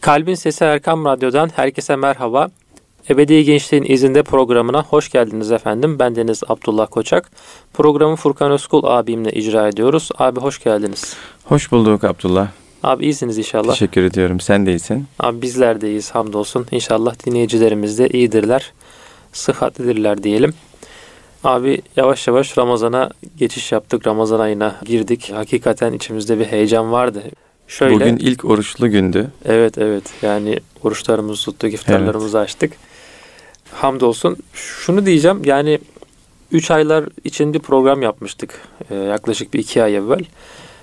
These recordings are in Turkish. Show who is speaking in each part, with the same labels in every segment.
Speaker 1: Kalbin Sesi Erkam Radyo'dan herkese merhaba. Ebedi Gençliğin izinde programına hoş geldiniz efendim. Ben Deniz Abdullah Koçak. Programı Furkan Özkul abimle icra ediyoruz. Abi hoş geldiniz.
Speaker 2: Hoş bulduk Abdullah.
Speaker 1: Abi iyisiniz inşallah.
Speaker 2: Teşekkür ediyorum. Sen de iyisin.
Speaker 1: Abi bizler de iyiyiz hamdolsun. İnşallah dinleyicilerimiz de iyidirler. Sıhhatlidirler diyelim. Abi yavaş yavaş Ramazan'a geçiş yaptık. Ramazan ayına girdik. Hakikaten içimizde bir heyecan vardı.
Speaker 2: Şöyle, Bugün ilk oruçlu gündü.
Speaker 1: Evet evet yani oruçlarımızı tuttuk, iftarlarımızı evet. açtık. Hamdolsun. Şunu diyeceğim yani 3 aylar için bir program yapmıştık ee, yaklaşık bir 2 ay evvel.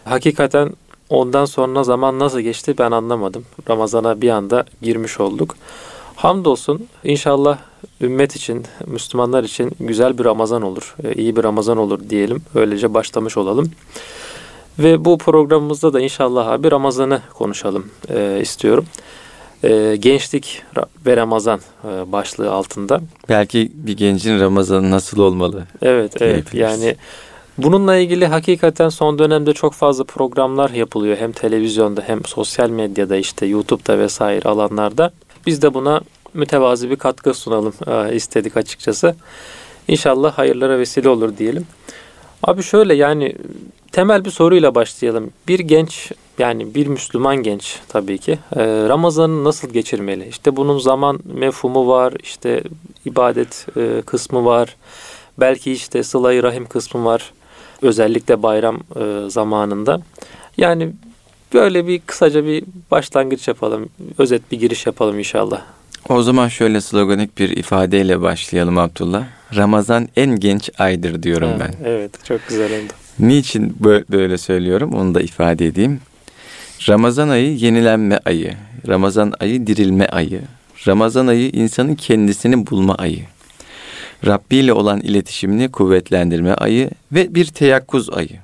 Speaker 1: Hakikaten ondan sonra zaman nasıl geçti ben anlamadım. Ramazana bir anda girmiş olduk. Hamdolsun inşallah ümmet için, Müslümanlar için güzel bir Ramazan olur, e, iyi bir Ramazan olur diyelim. Öylece başlamış olalım. Ve bu programımızda da inşallah abi Ramazan'ı konuşalım e, istiyorum. E, gençlik ve Ramazan e, başlığı altında.
Speaker 2: Belki bir gencin Ramazanı nasıl olmalı?
Speaker 1: Evet, evet. Yani bununla ilgili hakikaten son dönemde çok fazla programlar yapılıyor. Hem televizyonda hem sosyal medyada işte YouTube'da vesaire alanlarda. Biz de buna mütevazi bir katkı sunalım e, istedik açıkçası. İnşallah hayırlara vesile olur diyelim. Abi şöyle yani temel bir soruyla başlayalım. Bir genç yani bir Müslüman genç tabii ki e, Ramazan'ı nasıl geçirmeli? İşte bunun zaman mefhumu var, işte ibadet e, kısmı var, belki işte sıla rahim kısmı var. Özellikle bayram e, zamanında. Yani böyle bir kısaca bir başlangıç yapalım, özet bir giriş yapalım inşallah.
Speaker 2: O zaman şöyle sloganik bir ifadeyle başlayalım Abdullah. Ramazan en genç aydır diyorum ha, ben.
Speaker 1: Evet, çok güzel oldu.
Speaker 2: Niçin böyle söylüyorum onu da ifade edeyim. Ramazan ayı yenilenme ayı, Ramazan ayı dirilme ayı, Ramazan ayı insanın kendisini bulma ayı. Rabbi ile olan iletişimini kuvvetlendirme ayı ve bir teyakkuz ayı.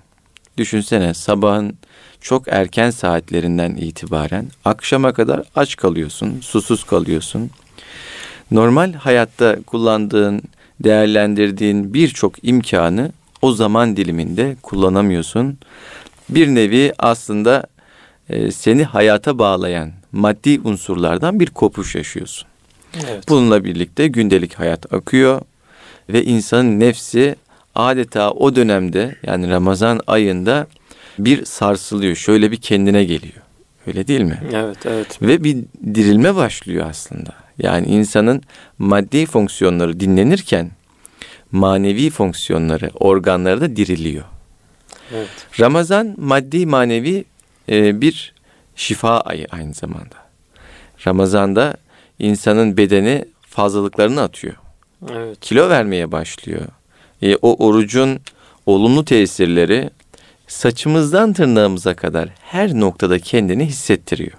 Speaker 2: Düşünsene sabahın çok erken saatlerinden itibaren akşama kadar aç kalıyorsun, susuz kalıyorsun. Normal hayatta kullandığın, değerlendirdiğin birçok imkanı o zaman diliminde kullanamıyorsun. Bir nevi aslında e, seni hayata bağlayan maddi unsurlardan bir kopuş yaşıyorsun. Evet. Bununla birlikte gündelik hayat akıyor ve insanın nefsi adeta o dönemde yani Ramazan ayında bir sarsılıyor. Şöyle bir kendine geliyor. Öyle değil mi?
Speaker 1: Evet, evet.
Speaker 2: Ve bir dirilme başlıyor aslında. Yani insanın maddi fonksiyonları dinlenirken manevi fonksiyonları, organları da diriliyor. Evet. Ramazan maddi manevi e, bir şifa ayı aynı zamanda. Ramazanda insanın bedeni fazlalıklarını atıyor. Evet. Kilo vermeye başlıyor. E, o orucun olumlu tesirleri saçımızdan tırnağımıza kadar her noktada kendini hissettiriyor.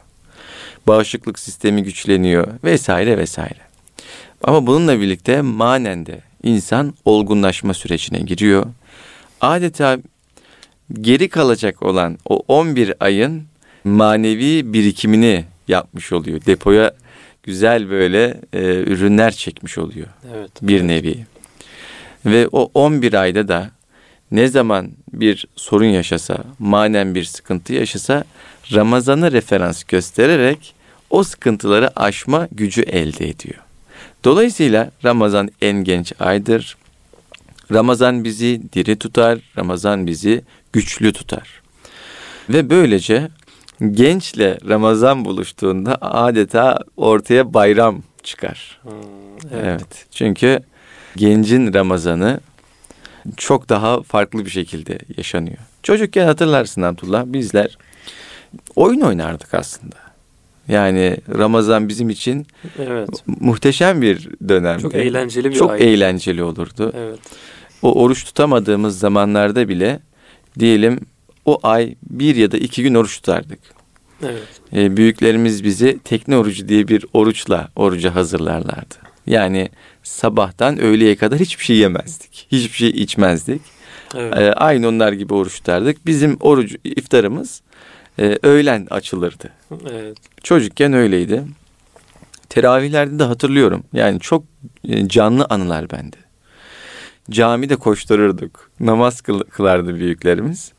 Speaker 2: Bağışıklık sistemi güçleniyor vesaire vesaire. Ama bununla birlikte manen de insan olgunlaşma sürecine giriyor. Adeta geri kalacak olan o 11 ayın manevi birikimini yapmış oluyor. Depoya güzel böyle e, ürünler çekmiş oluyor. Evet. Bir evet. nevi. Ve o 11 ayda da ne zaman bir sorun yaşasa, manen bir sıkıntı yaşasa Ramazan'a referans göstererek o sıkıntıları aşma gücü elde ediyor. Dolayısıyla Ramazan en genç aydır. Ramazan bizi diri tutar, Ramazan bizi güçlü tutar. Ve böylece gençle Ramazan buluştuğunda adeta ortaya bayram çıkar. Hmm, evet. evet. Çünkü gencin Ramazanı çok daha farklı bir şekilde yaşanıyor. Çocukken hatırlarsın Abdullah bizler oyun oynardık aslında. Yani Ramazan bizim için evet. muhteşem bir dönem.
Speaker 1: Çok eğlenceli bir
Speaker 2: Çok
Speaker 1: ay.
Speaker 2: eğlenceli olurdu. Evet. O oruç tutamadığımız zamanlarda bile diyelim o ay bir ya da iki gün oruç tutardık. Evet. Ee, büyüklerimiz bizi tekne orucu diye bir oruçla oruca hazırlarlardı. Yani sabahtan öğleye kadar hiçbir şey yemezdik. Hiçbir şey içmezdik. Evet. Ee, aynı onlar gibi oruç tutardık. Bizim oruç iftarımız e, öğlen açılırdı. Evet. Çocukken öyleydi. Teravihlerde de hatırlıyorum. Yani çok e, canlı anılar bende. Camide koştururduk. Namaz kıl, kılardı büyüklerimiz.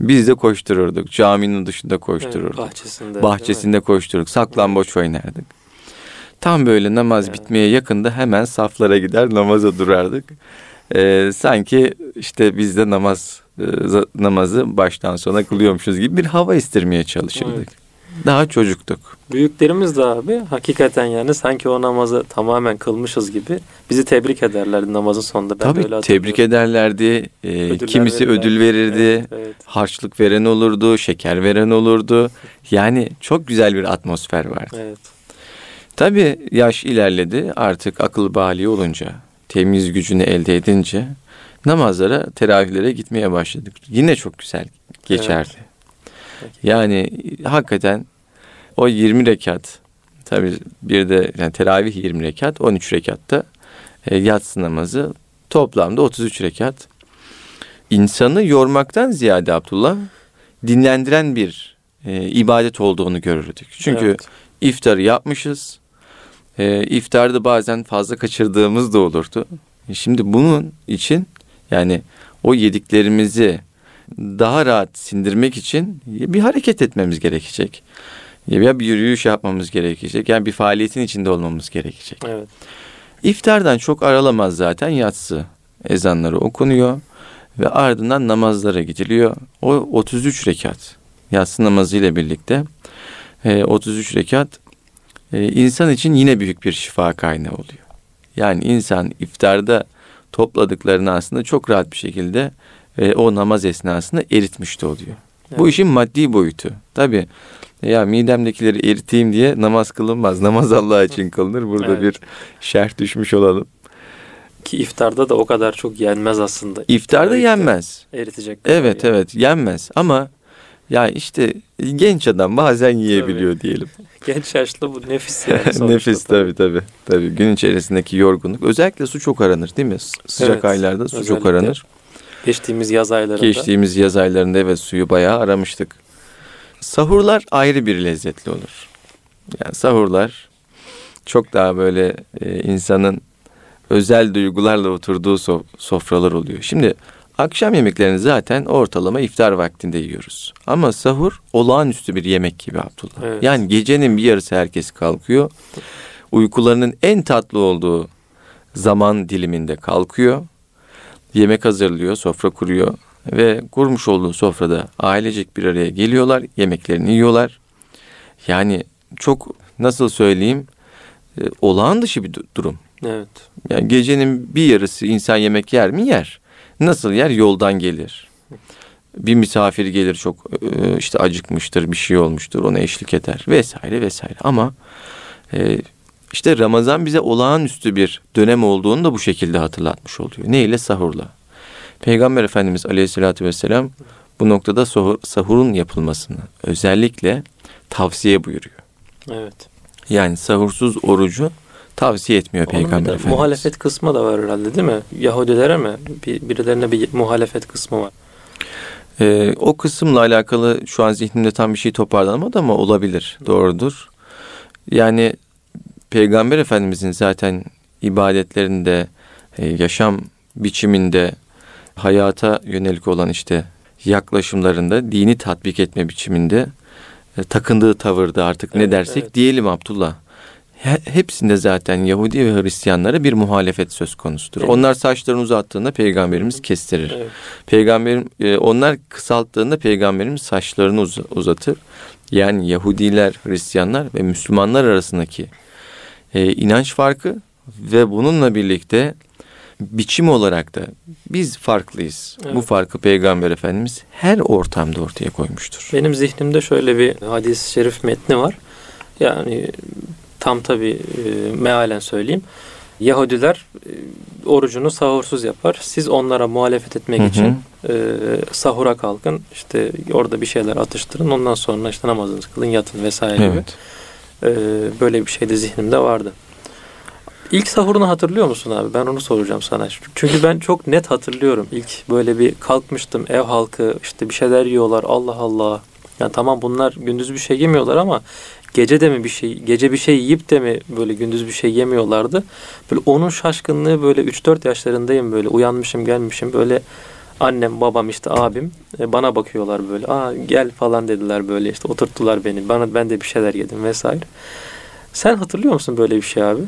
Speaker 2: Biz de koştururduk. Caminin dışında koştururduk.
Speaker 1: Evet, bahçesinde.
Speaker 2: Bahçesinde koştururduk. Saklambaç oynardık. Tam böyle namaz evet. bitmeye yakında hemen saflara gider namaza durardık. Ee, sanki işte biz de namaz e, namazı baştan sona kılıyormuşuz gibi bir hava istirmeye çalışırdık. Evet. Daha çocuktuk.
Speaker 1: Büyüklerimiz de abi hakikaten yani sanki o namazı tamamen kılmışız gibi bizi tebrik ederlerdi namazın sonunda. Ben
Speaker 2: Tabii böyle tebrik ederlerdi. Ee, kimisi verirler. ödül verirdi. Evet, evet. Harçlık veren olurdu, şeker veren olurdu. Yani çok güzel bir atmosfer vardı. Evet. Tabii yaş ilerledi artık akıl bali olunca, temiz gücünü elde edince namazlara, teravihlere gitmeye başladık. Yine çok güzel geçerdi. Evet. Yani hakikaten o 20 rekat tabi bir de yani teravih 20 rekat 13 rekatta e, yatsı namazı toplamda 33 rekat. İnsanı yormaktan ziyade Abdullah dinlendiren bir e, ibadet olduğunu görürdük. Çünkü evet. iftarı yapmışız. E, iftarda bazen fazla kaçırdığımız da olurdu. Şimdi bunun için yani o yediklerimizi daha rahat sindirmek için bir hareket etmemiz gerekecek. Ya bir yürüyüş yapmamız gerekecek. Yani bir faaliyetin içinde olmamız gerekecek. Evet. İftardan çok aralamaz zaten yatsı ezanları okunuyor ve ardından namazlara gidiliyor. O 33 rekat yatsı namazı ile birlikte 33 e, rekat e, insan için yine büyük bir şifa kaynağı oluyor. Yani insan iftarda topladıklarını aslında çok rahat bir şekilde e, o namaz esnasında eritmiş de oluyor. Evet. Bu işin maddi boyutu. Tabi ya midemdekileri eriteyim diye namaz kılınmaz. Namaz Allah için kılınır. Burada evet. bir şerh düşmüş olalım.
Speaker 1: Ki iftarda da o kadar çok yenmez aslında.
Speaker 2: İftarda Erite, yenmez.
Speaker 1: Eritecek.
Speaker 2: Evet yani. evet yenmez ama ya işte genç adam bazen yiyebiliyor tabii. diyelim.
Speaker 1: genç yaşlı bu nefis yani.
Speaker 2: nefis tabii tabii. tabii. Gün içerisindeki yorgunluk. Özellikle su çok aranır değil mi? Sıcak evet, aylarda su özellikle. çok aranır.
Speaker 1: Geçtiğimiz yaz aylarında.
Speaker 2: Geçtiğimiz yaz aylarında evet suyu bayağı aramıştık. Sahurlar ayrı bir lezzetli olur. Yani sahurlar çok daha böyle e, insanın özel duygularla oturduğu so- sofralar oluyor. Şimdi akşam yemeklerini zaten ortalama iftar vaktinde yiyoruz. Ama sahur olağanüstü bir yemek gibi Abdullah. Evet. Yani gecenin bir yarısı herkes kalkıyor. Uykularının en tatlı olduğu zaman diliminde kalkıyor yemek hazırlıyor, sofra kuruyor ve kurmuş olduğu sofrada ailecek bir araya geliyorlar, yemeklerini yiyorlar. Yani çok nasıl söyleyeyim e, olağan dışı bir durum.
Speaker 1: Evet.
Speaker 2: Yani gecenin bir yarısı insan yemek yer mi? Yer. Nasıl yer? Yoldan gelir. Bir misafir gelir çok e, işte acıkmıştır, bir şey olmuştur, ona eşlik eder vesaire vesaire. Ama e, işte Ramazan bize olağanüstü bir dönem olduğunu da bu şekilde hatırlatmış oluyor. Ne ile? Sahurla. Peygamber Efendimiz Aleyhisselatü Vesselam bu noktada sahur, sahurun yapılmasını özellikle tavsiye buyuruyor.
Speaker 1: Evet.
Speaker 2: Yani sahursuz orucu tavsiye etmiyor Onun Peygamber Efendimiz.
Speaker 1: Muhalefet kısmı da var herhalde değil mi? Yahudilere mi? Bir, birilerine bir muhalefet kısmı var.
Speaker 2: Ee, o kısımla alakalı şu an zihnimde tam bir şey toparlanamadı ama olabilir. Doğrudur. Yani Peygamber Efendimizin zaten ibadetlerinde, e, yaşam biçiminde, hayata yönelik olan işte yaklaşımlarında, dini tatbik etme biçiminde, e, takındığı tavırda artık evet, ne dersek evet. diyelim Abdullah. Hepsinde zaten Yahudi ve Hristiyanlara bir muhalefet söz konusudur. Evet. Onlar saçlarını uzattığında peygamberimiz kestirir. Evet. Peygamberim e, onlar kısalttığında peygamberimiz saçlarını uzatır. Yani Yahudiler, Hristiyanlar ve Müslümanlar arasındaki e, inanç farkı ve bununla birlikte biçim olarak da biz farklıyız. Evet. Bu farkı Peygamber Efendimiz her ortamda ortaya koymuştur.
Speaker 1: Benim zihnimde şöyle bir hadis-i şerif metni var. Yani tam tabi e, mealen söyleyeyim. Yahudiler e, orucunu sahursuz yapar. Siz onlara muhalefet etmek hı hı. için e, sahura kalkın. İşte orada bir şeyler atıştırın. Ondan sonra işte namazınızı kılın, yatın vesaire evet. gibi. E, böyle bir şey de zihnimde vardı. İlk sahurunu hatırlıyor musun abi? Ben onu soracağım sana. Çünkü ben çok net hatırlıyorum. İlk böyle bir kalkmıştım ev halkı işte bir şeyler yiyorlar. Allah Allah. Yani tamam bunlar gündüz bir şey yemiyorlar ama gece de mi bir şey gece bir şey yiyip de mi böyle gündüz bir şey yemiyorlardı. Böyle onun şaşkınlığı böyle 3-4 yaşlarındayım böyle uyanmışım gelmişim böyle annem, babam işte abim e, bana bakıyorlar böyle. Aa gel falan dediler böyle işte oturttular beni. Bana ben de bir şeyler yedim vesaire. Sen hatırlıyor musun böyle bir şey abi?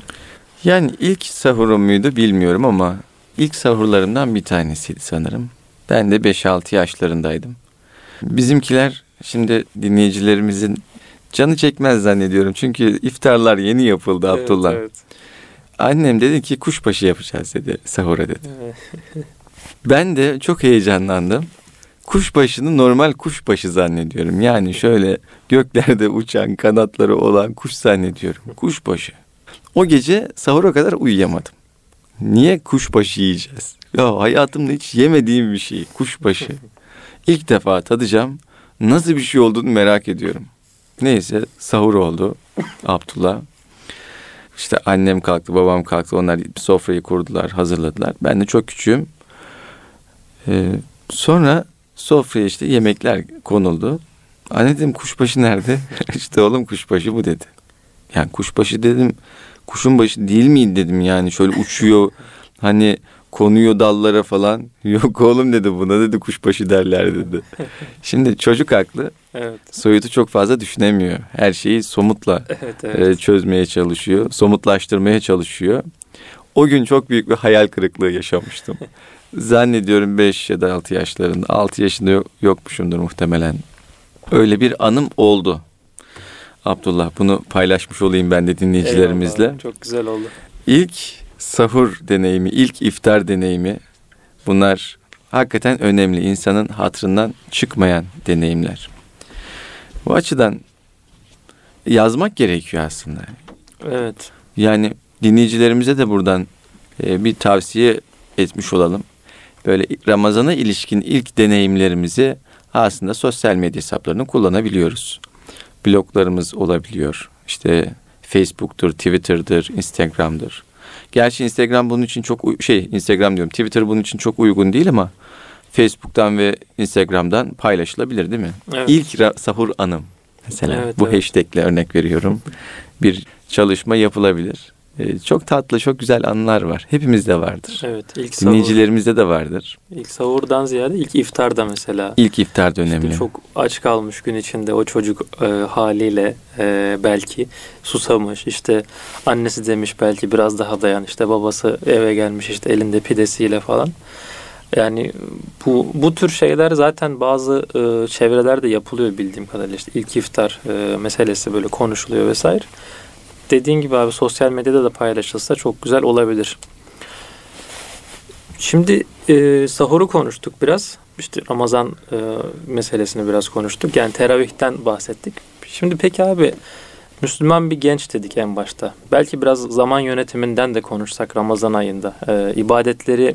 Speaker 2: Yani ilk sahurum muydu bilmiyorum ama ilk sahurlarımdan bir tanesiydi sanırım. Ben de 5-6 yaşlarındaydım. Bizimkiler şimdi dinleyicilerimizin canı çekmez zannediyorum. Çünkü iftarlar yeni yapıldı evet, Abdullah. Evet. Annem dedi ki kuşbaşı yapacağız dedi sahura dedi. Evet. ben de çok heyecanlandım. Kuşbaşını normal kuşbaşı zannediyorum. Yani şöyle göklerde uçan kanatları olan kuş zannediyorum. Kuşbaşı. O gece sahura kadar uyuyamadım. Niye kuşbaşı yiyeceğiz? Ya hayatımda hiç yemediğim bir şey kuşbaşı. İlk defa tadacağım. Nasıl bir şey olduğunu merak ediyorum. Neyse sahur oldu Abdullah. İşte annem kalktı, babam kalktı. Onlar sofrayı kurdular, hazırladılar. Ben de çok küçüğüm. Ee, sonra sofraya işte yemekler konuldu. Anne dedim kuşbaşı nerede? İşte oğlum kuşbaşı bu dedi. Yani kuşbaşı dedim. Kuşun başı değil miydi dedim yani şöyle uçuyor. Hani konuyor dallara falan. Yok oğlum dedi buna dedi kuşbaşı derler dedi. Şimdi çocuk haklı. Evet. Soyutu çok fazla düşünemiyor. Her şeyi somutla evet, evet. E, çözmeye çalışıyor. Somutlaştırmaya çalışıyor. O gün çok büyük bir hayal kırıklığı yaşamıştım. Zannediyorum 5 ya da 6 yaşlarında. 6 yaşında yok, yokmuşumdur muhtemelen. Öyle bir anım oldu. Abdullah bunu paylaşmış olayım ben de dinleyicilerimizle.
Speaker 1: Eyvallah, çok güzel oldu.
Speaker 2: İlk sahur deneyimi, ilk iftar deneyimi bunlar hakikaten önemli. İnsanın hatırından çıkmayan deneyimler. Bu açıdan yazmak gerekiyor aslında.
Speaker 1: Evet.
Speaker 2: Yani dinleyicilerimize de buradan e, bir tavsiye etmiş olalım. Böyle Ramazan'a ilişkin ilk deneyimlerimizi aslında sosyal medya hesaplarını kullanabiliyoruz. Bloglarımız olabiliyor. İşte Facebook'tur, Twitter'dır, Instagram'dır. Gerçi Instagram bunun için çok şey Instagram diyorum. Twitter bunun için çok uygun değil ama Facebook'tan ve Instagram'dan paylaşılabilir değil mi? Evet. İlk sahur anım mesela evet, bu evet. hashtagle örnek veriyorum. bir çalışma yapılabilir. Ee, çok tatlı, çok güzel anılar var. Hepimizde vardır.
Speaker 1: Evet.
Speaker 2: Ilk sahur, Dinleyicilerimizde de vardır.
Speaker 1: İlk sahurdan ziyade ilk iftarda mesela.
Speaker 2: İlk iftar dönemi.
Speaker 1: İşte çok aç kalmış gün içinde o çocuk e, haliyle e, belki susamış. İşte annesi demiş belki biraz daha dayan. İşte babası eve gelmiş işte elinde pidesiyle falan. Yani bu bu tür şeyler zaten bazı e, çevrelerde yapılıyor bildiğim kadarıyla. İşte ilk iftar e, meselesi böyle konuşuluyor vesaire dediğin gibi abi sosyal medyada da paylaşılsa çok güzel olabilir. Şimdi e, sahuru konuştuk biraz. İşte Ramazan e, meselesini biraz konuştuk. Yani teravihten bahsettik. Şimdi peki abi Müslüman bir genç dedik en başta. Belki biraz zaman yönetiminden de konuşsak Ramazan ayında. E, ibadetleri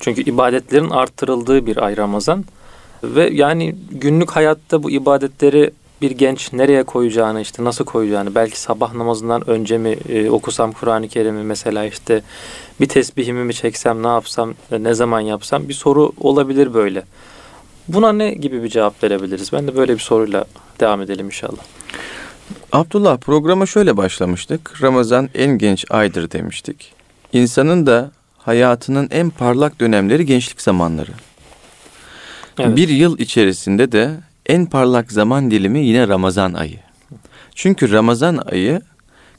Speaker 1: çünkü ibadetlerin arttırıldığı bir ay Ramazan. Ve yani günlük hayatta bu ibadetleri bir genç nereye koyacağını işte nasıl koyacağını belki sabah namazından önce mi e, okusam Kur'an-ı Kerim'i mesela işte bir tesbihimi mi çeksem ne yapsam e, ne zaman yapsam bir soru olabilir böyle. Buna ne gibi bir cevap verebiliriz? Ben de böyle bir soruyla devam edelim inşallah.
Speaker 2: Abdullah programa şöyle başlamıştık. Ramazan en genç aydır demiştik. İnsanın da hayatının en parlak dönemleri gençlik zamanları. Evet. Bir yıl içerisinde de en parlak zaman dilimi yine Ramazan ayı. Çünkü Ramazan ayı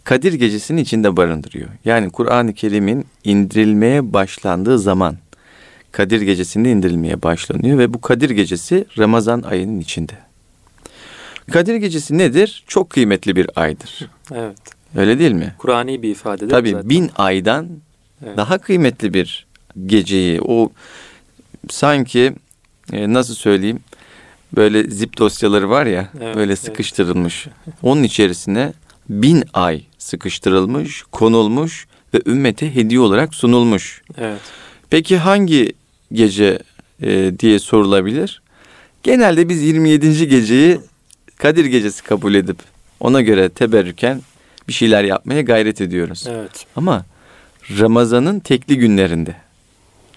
Speaker 2: Kadir gecesini içinde barındırıyor. Yani Kur'an-ı Kerim'in indirilmeye başlandığı zaman Kadir gecesinde indirilmeye başlanıyor ve bu Kadir gecesi Ramazan ayının içinde. Kadir gecesi nedir? Çok kıymetli bir aydır.
Speaker 1: Evet.
Speaker 2: Öyle değil mi?
Speaker 1: Kur'ani bir ifade
Speaker 2: Tabii zaten. bin aydan evet. daha kıymetli bir geceyi o sanki e, nasıl söyleyeyim böyle zip dosyaları var ya evet, böyle sıkıştırılmış. Evet. Onun içerisine bin ay sıkıştırılmış, konulmuş ve ümmete hediye olarak sunulmuş.
Speaker 1: Evet.
Speaker 2: Peki hangi gece e, diye sorulabilir? Genelde biz 27. geceyi Kadir Gecesi kabul edip ona göre teberrüken bir şeyler yapmaya gayret ediyoruz.
Speaker 1: Evet.
Speaker 2: Ama Ramazan'ın tekli günlerinde,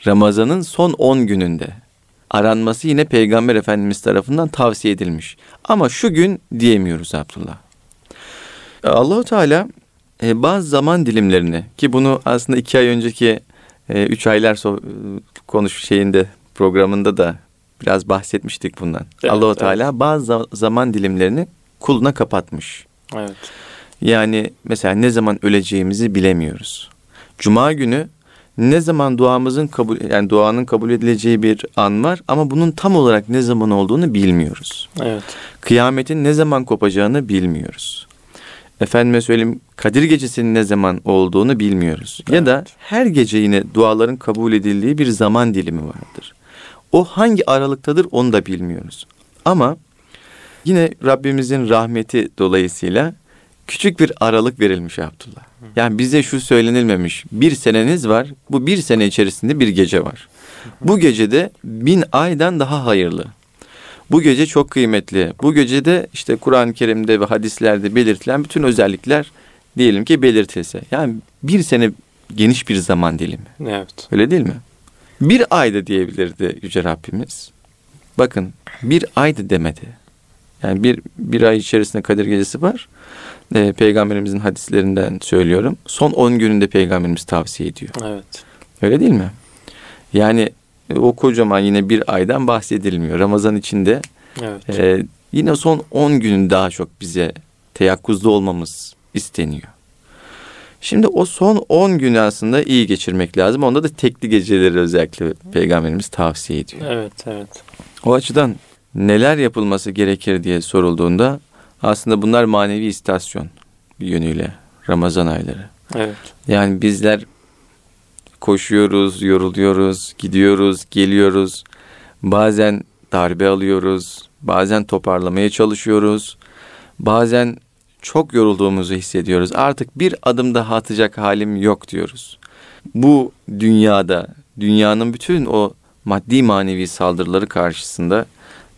Speaker 2: Ramazan'ın son 10 gününde aranması yine Peygamber Efendimiz tarafından tavsiye edilmiş. Ama şu gün diyemiyoruz Abdullah. Allahu Teala e, bazı zaman dilimlerini ki bunu aslında iki ay önceki e, üç aylar so konuş şeyinde programında da biraz bahsetmiştik bundan.
Speaker 1: Evet,
Speaker 2: Allahu
Speaker 1: evet.
Speaker 2: Teala bazı zaman dilimlerini kuluna kapatmış.
Speaker 1: Evet.
Speaker 2: Yani mesela ne zaman öleceğimizi bilemiyoruz. Cuma günü ne zaman duamızın kabul yani duanın kabul edileceği bir an var ama bunun tam olarak ne zaman olduğunu bilmiyoruz.
Speaker 1: Evet.
Speaker 2: Kıyametin ne zaman kopacağını bilmiyoruz. Efendime söyleyeyim Kadir Gecesi'nin ne zaman olduğunu bilmiyoruz. Ya da her gece yine duaların kabul edildiği bir zaman dilimi vardır. O hangi aralıktadır onu da bilmiyoruz. Ama yine Rabbimizin rahmeti dolayısıyla küçük bir aralık verilmiş Abdullah. Yani bize şu söylenilmemiş. Bir seneniz var. Bu bir sene içerisinde bir gece var. Bu gecede bin aydan daha hayırlı. Bu gece çok kıymetli. Bu gecede işte Kur'an-ı Kerim'de ve hadislerde belirtilen bütün özellikler diyelim ki belirtilse. Yani bir sene geniş bir zaman dilimi.
Speaker 1: Evet.
Speaker 2: Öyle değil mi? Bir ayda diyebilirdi Yüce Rabbimiz. Bakın bir ayda demedi. Yani bir, bir ay içerisinde Kadir Gecesi var. Ee, Peygamberimizin hadislerinden söylüyorum. Son 10 gününde Peygamberimiz tavsiye ediyor.
Speaker 1: Evet.
Speaker 2: Öyle değil mi? Yani e, o kocaman yine bir aydan bahsedilmiyor. Ramazan içinde
Speaker 1: Evet.
Speaker 2: e, yine son 10 günün daha çok bize teyakkuzda olmamız isteniyor. Şimdi o son 10 günü aslında iyi geçirmek lazım. Onda da tekli geceleri özellikle Peygamberimiz tavsiye ediyor.
Speaker 1: Evet. Evet.
Speaker 2: O açıdan neler yapılması gerekir diye sorulduğunda aslında bunlar manevi istasyon bir yönüyle Ramazan ayları.
Speaker 1: Evet.
Speaker 2: Yani bizler koşuyoruz, yoruluyoruz, gidiyoruz, geliyoruz. Bazen darbe alıyoruz, bazen toparlamaya çalışıyoruz. Bazen çok yorulduğumuzu hissediyoruz. Artık bir adım daha atacak halim yok diyoruz. Bu dünyada, dünyanın bütün o maddi manevi saldırıları karşısında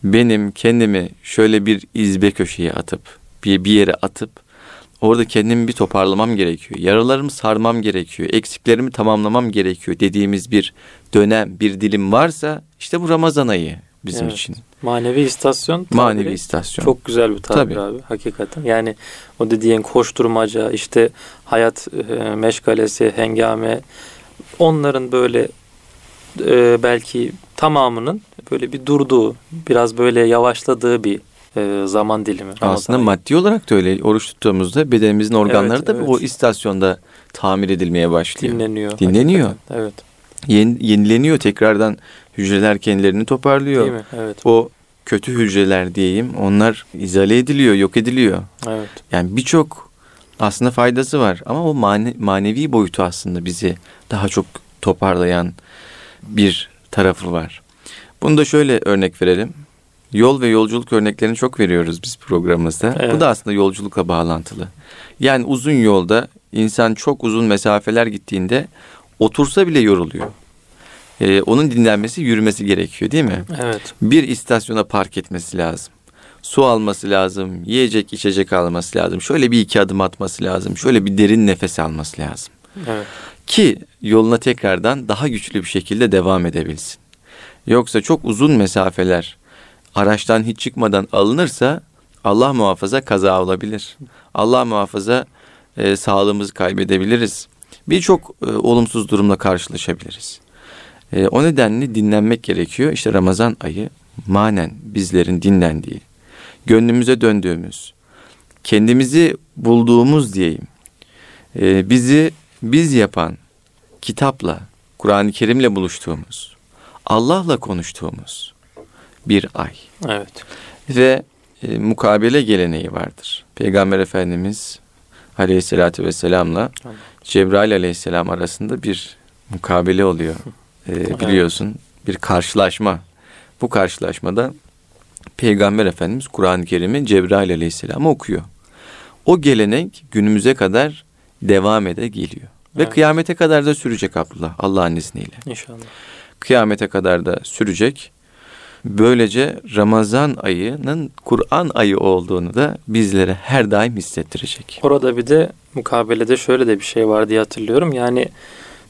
Speaker 2: benim kendimi şöyle bir izbe köşeye atıp, bir, bir yere atıp Orada kendimi bir toparlamam gerekiyor. Yaralarımı sarmam gerekiyor. Eksiklerimi tamamlamam gerekiyor dediğimiz bir dönem, bir dilim varsa işte bu Ramazan ayı bizim
Speaker 1: Evet.
Speaker 2: için.
Speaker 1: Manevi istasyon. tabiri
Speaker 2: Manevi istasyon.
Speaker 1: Çok güzel bir tabir
Speaker 2: Tabii.
Speaker 1: abi hakikaten. Yani o dediğin koşturmaca işte hayat e, meşgalesi, hengame onların böyle e, belki tamamının böyle bir durduğu, biraz böyle yavaşladığı bir e, zaman dilimi. Ramazan
Speaker 2: Aslında
Speaker 1: ayı.
Speaker 2: maddi olarak da öyle. Oruç tuttuğumuzda bedenimizin organları
Speaker 1: Evet,
Speaker 2: da
Speaker 1: evet.
Speaker 2: o istasyonda tamir edilmeye başlıyor.
Speaker 1: dinleniyor.
Speaker 2: Dinleniyor.
Speaker 1: hakikaten. Evet.
Speaker 2: Yeni- yenileniyor tekrardan hücreler kendilerini toparlıyor.
Speaker 1: Değil mi? Evet.
Speaker 2: O kötü hücreler diyeyim onlar izale ediliyor, yok ediliyor.
Speaker 1: Evet.
Speaker 2: Yani birçok aslında faydası var ama o mane- manevi boyutu aslında bizi daha çok toparlayan bir tarafı var. Bunu da şöyle örnek verelim. Yol ve yolculuk örneklerini çok veriyoruz biz programımızda.
Speaker 1: Evet.
Speaker 2: Bu da aslında yolculukla bağlantılı. Yani uzun yolda insan çok uzun mesafeler gittiğinde otursa bile yoruluyor. Ee, onun dinlenmesi, yürümesi gerekiyor değil mi?
Speaker 1: Evet.
Speaker 2: bir istasyona park etmesi lazım. Su alması lazım, yiyecek içecek alması lazım. Şöyle bir iki adım atması lazım. Şöyle bir derin nefes alması lazım.
Speaker 1: Evet.
Speaker 2: Ki yoluna tekrardan daha güçlü bir şekilde devam edebilsin. Yoksa çok uzun mesafeler araçtan hiç çıkmadan alınırsa Allah muhafaza kaza olabilir. Allah muhafaza e, sağlığımızı kaybedebiliriz. Birçok e, olumsuz durumla karşılaşabiliriz. E, o nedenle dinlenmek gerekiyor. İşte Ramazan ayı manen bizlerin dinlendiği, gönlümüze döndüğümüz, kendimizi bulduğumuz diyeyim, e, bizi biz yapan kitapla, Kur'an-ı Kerim'le buluştuğumuz, Allah'la konuştuğumuz bir ay
Speaker 1: Evet.
Speaker 2: ve e, mukabele geleneği vardır. Peygamber Efendimiz Aleyhisselatü Vesselam'la
Speaker 1: Tamam.
Speaker 2: Cebrail Aleyhisselam arasında bir mukabele oluyor. E, biliyorsun bir karşılaşma. Bu karşılaşmada Peygamber Efendimiz Kur'an-ı Kerim'i Cebrail Aleyhisselam'a okuyor. O gelenek günümüze kadar devam ede geliyor. Ve
Speaker 1: Evet.
Speaker 2: kıyamete kadar da sürecek Abdullah Allah'ın izniyle.
Speaker 1: İnşallah.
Speaker 2: Kıyamete kadar da sürecek. Böylece Ramazan ayının Kur'an ayı olduğunu da bizlere her daim hissettirecek.
Speaker 1: Orada bir de mukabelede şöyle de bir şey var diye hatırlıyorum. Yani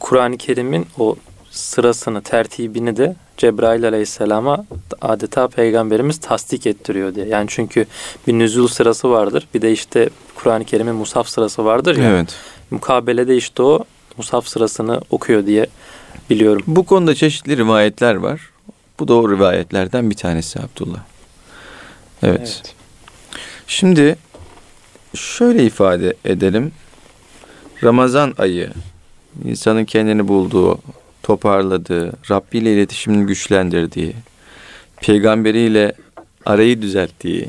Speaker 1: Kur'an-ı Kerim'in o sırasını, tertibini de Cebrail aleyhisselama adeta peygamberimiz tasdik ettiriyor diye. Yani çünkü bir nüzul sırası vardır. Bir de işte Kur'an-ı Kerim'in musaf sırası vardır ya.
Speaker 2: Evet.
Speaker 1: Mukabelede işte o musaf sırasını okuyor diye biliyorum.
Speaker 2: Bu konuda çeşitli rivayetler var. Bu da o rivayetlerden bir tanesi Abdullah. Evet.
Speaker 1: Evet.
Speaker 2: Şimdi şöyle ifade edelim. Ramazan ayı insanın kendini bulduğu, toparladığı, Rabbi ile iletişimini güçlendirdiği, peygamberiyle arayı düzelttiği,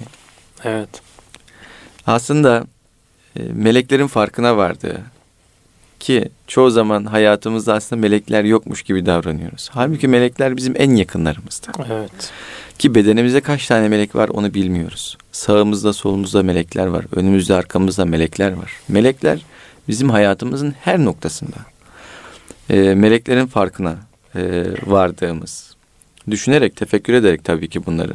Speaker 1: Evet.
Speaker 2: aslında e, meleklerin farkına vardığı ki çoğu zaman hayatımızda aslında melekler yokmuş gibi davranıyoruz. Halbuki melekler bizim en yakınlarımızda.
Speaker 1: Evet.
Speaker 2: Ki bedenimizde kaç tane melek var onu bilmiyoruz. Sağımızda solumuzda melekler var. Önümüzde arkamızda melekler var. Melekler bizim hayatımızın her noktasında. E, meleklerin farkına e, vardığımız. Düşünerek, tefekkür ederek tabii ki bunları.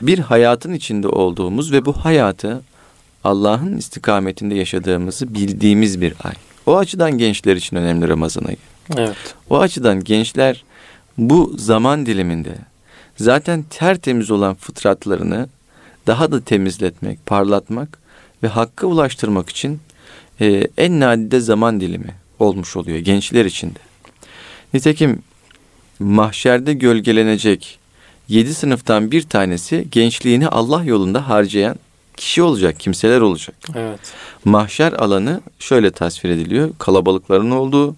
Speaker 2: Bir hayatın içinde olduğumuz ve bu hayatı Allah'ın istikametinde yaşadığımızı bildiğimiz bir ay. O açıdan gençler için önemli Ramazan ayı.
Speaker 1: Evet.
Speaker 2: O açıdan gençler bu zaman diliminde zaten tertemiz olan fıtratlarını daha da temizletmek, parlatmak ve hakka ulaştırmak için e, en nadide zaman dilimi olmuş oluyor gençler için de. Nitekim mahşerde gölgelenecek yedi sınıftan bir tanesi gençliğini Allah yolunda harcayan kişi olacak, kimseler olacak.
Speaker 1: Evet.
Speaker 2: Mahşer alanı şöyle tasvir ediliyor. Kalabalıkların olduğu,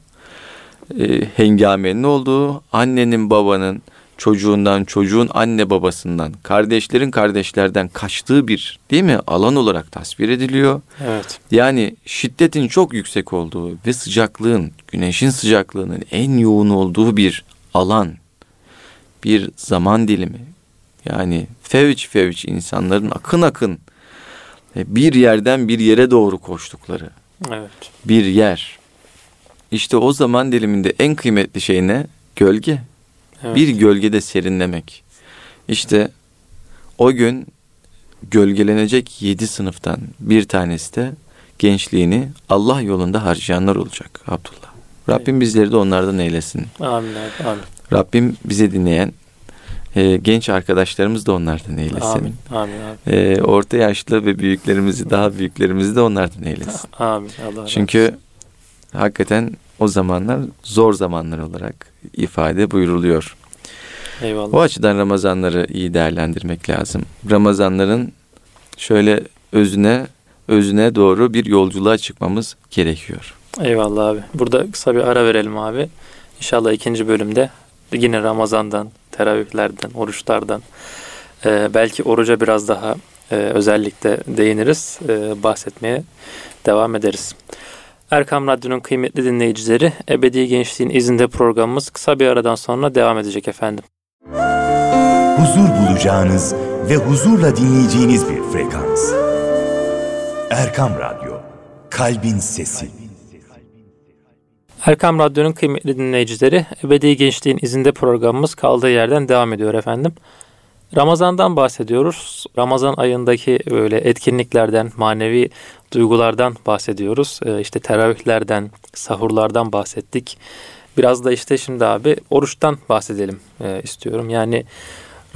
Speaker 2: e, hengamenin olduğu, annenin babanın çocuğundan, çocuğun anne babasından, kardeşlerin kardeşlerden kaçtığı bir değil mi alan olarak tasvir ediliyor.
Speaker 1: Evet.
Speaker 2: Yani şiddetin çok yüksek olduğu ve sıcaklığın, güneşin sıcaklığının en yoğun olduğu bir alan, bir zaman dilimi. Yani fevç fevç insanların akın akın bir yerden bir yere doğru koştukları
Speaker 1: Evet.
Speaker 2: bir yer. İşte o zaman diliminde en kıymetli şey ne? Gölge.
Speaker 1: Evet.
Speaker 2: Bir gölgede serinlemek. İşte o gün gölgelenecek yedi sınıftan bir tanesi de gençliğini Allah yolunda harcayanlar olacak Abdullah. Rabbim bizleri de onlardan eylesin.
Speaker 1: Amin. Amin.
Speaker 2: Rabbim bize dinleyen e, genç arkadaşlarımız da onlardan eylesin.
Speaker 1: Amin. Amin abi.
Speaker 2: E, orta yaşlı ve büyüklerimizi daha büyüklerimizi de onlardan eylesin.
Speaker 1: Amin. Allah razı
Speaker 2: Çünkü hakikaten o zamanlar zor zamanlar olarak ifade buyruluyor.
Speaker 1: olsun. Eyvallah.
Speaker 2: O açıdan Ramazanları iyi değerlendirmek lazım. Ramazanların şöyle özüne özüne doğru bir yolculuğa çıkmamız gerekiyor.
Speaker 1: Eyvallah abi. Burada kısa bir ara verelim abi. İnşallah ikinci bölümde yine Ramazan'dan, teravihlerden, oruçlardan e, belki oruca biraz daha e, özellikle değiniriz, e, bahsetmeye devam ederiz. Erkam Radyo'nun kıymetli dinleyicileri, Ebedi Gençliğin izinde programımız kısa bir aradan sonra devam edecek efendim.
Speaker 3: huzur bulacağınız ve huzurla dinleyeceğiniz bir frekans. Erkam Radyo, Kalbin Sesi.
Speaker 1: Erkam Radyo'nun kıymetli dinleyicileri, Ebedi Gençliğin izinde programımız kaldığı yerden devam ediyor efendim. Ramazan'dan bahsediyoruz. Ramazan ayındaki böyle etkinliklerden, manevi duygulardan bahsediyoruz. Ee, işte teravihlerden, sahurlardan bahsettik. Biraz da işte şimdi abi oruçtan bahsedelim e, istiyorum. Yani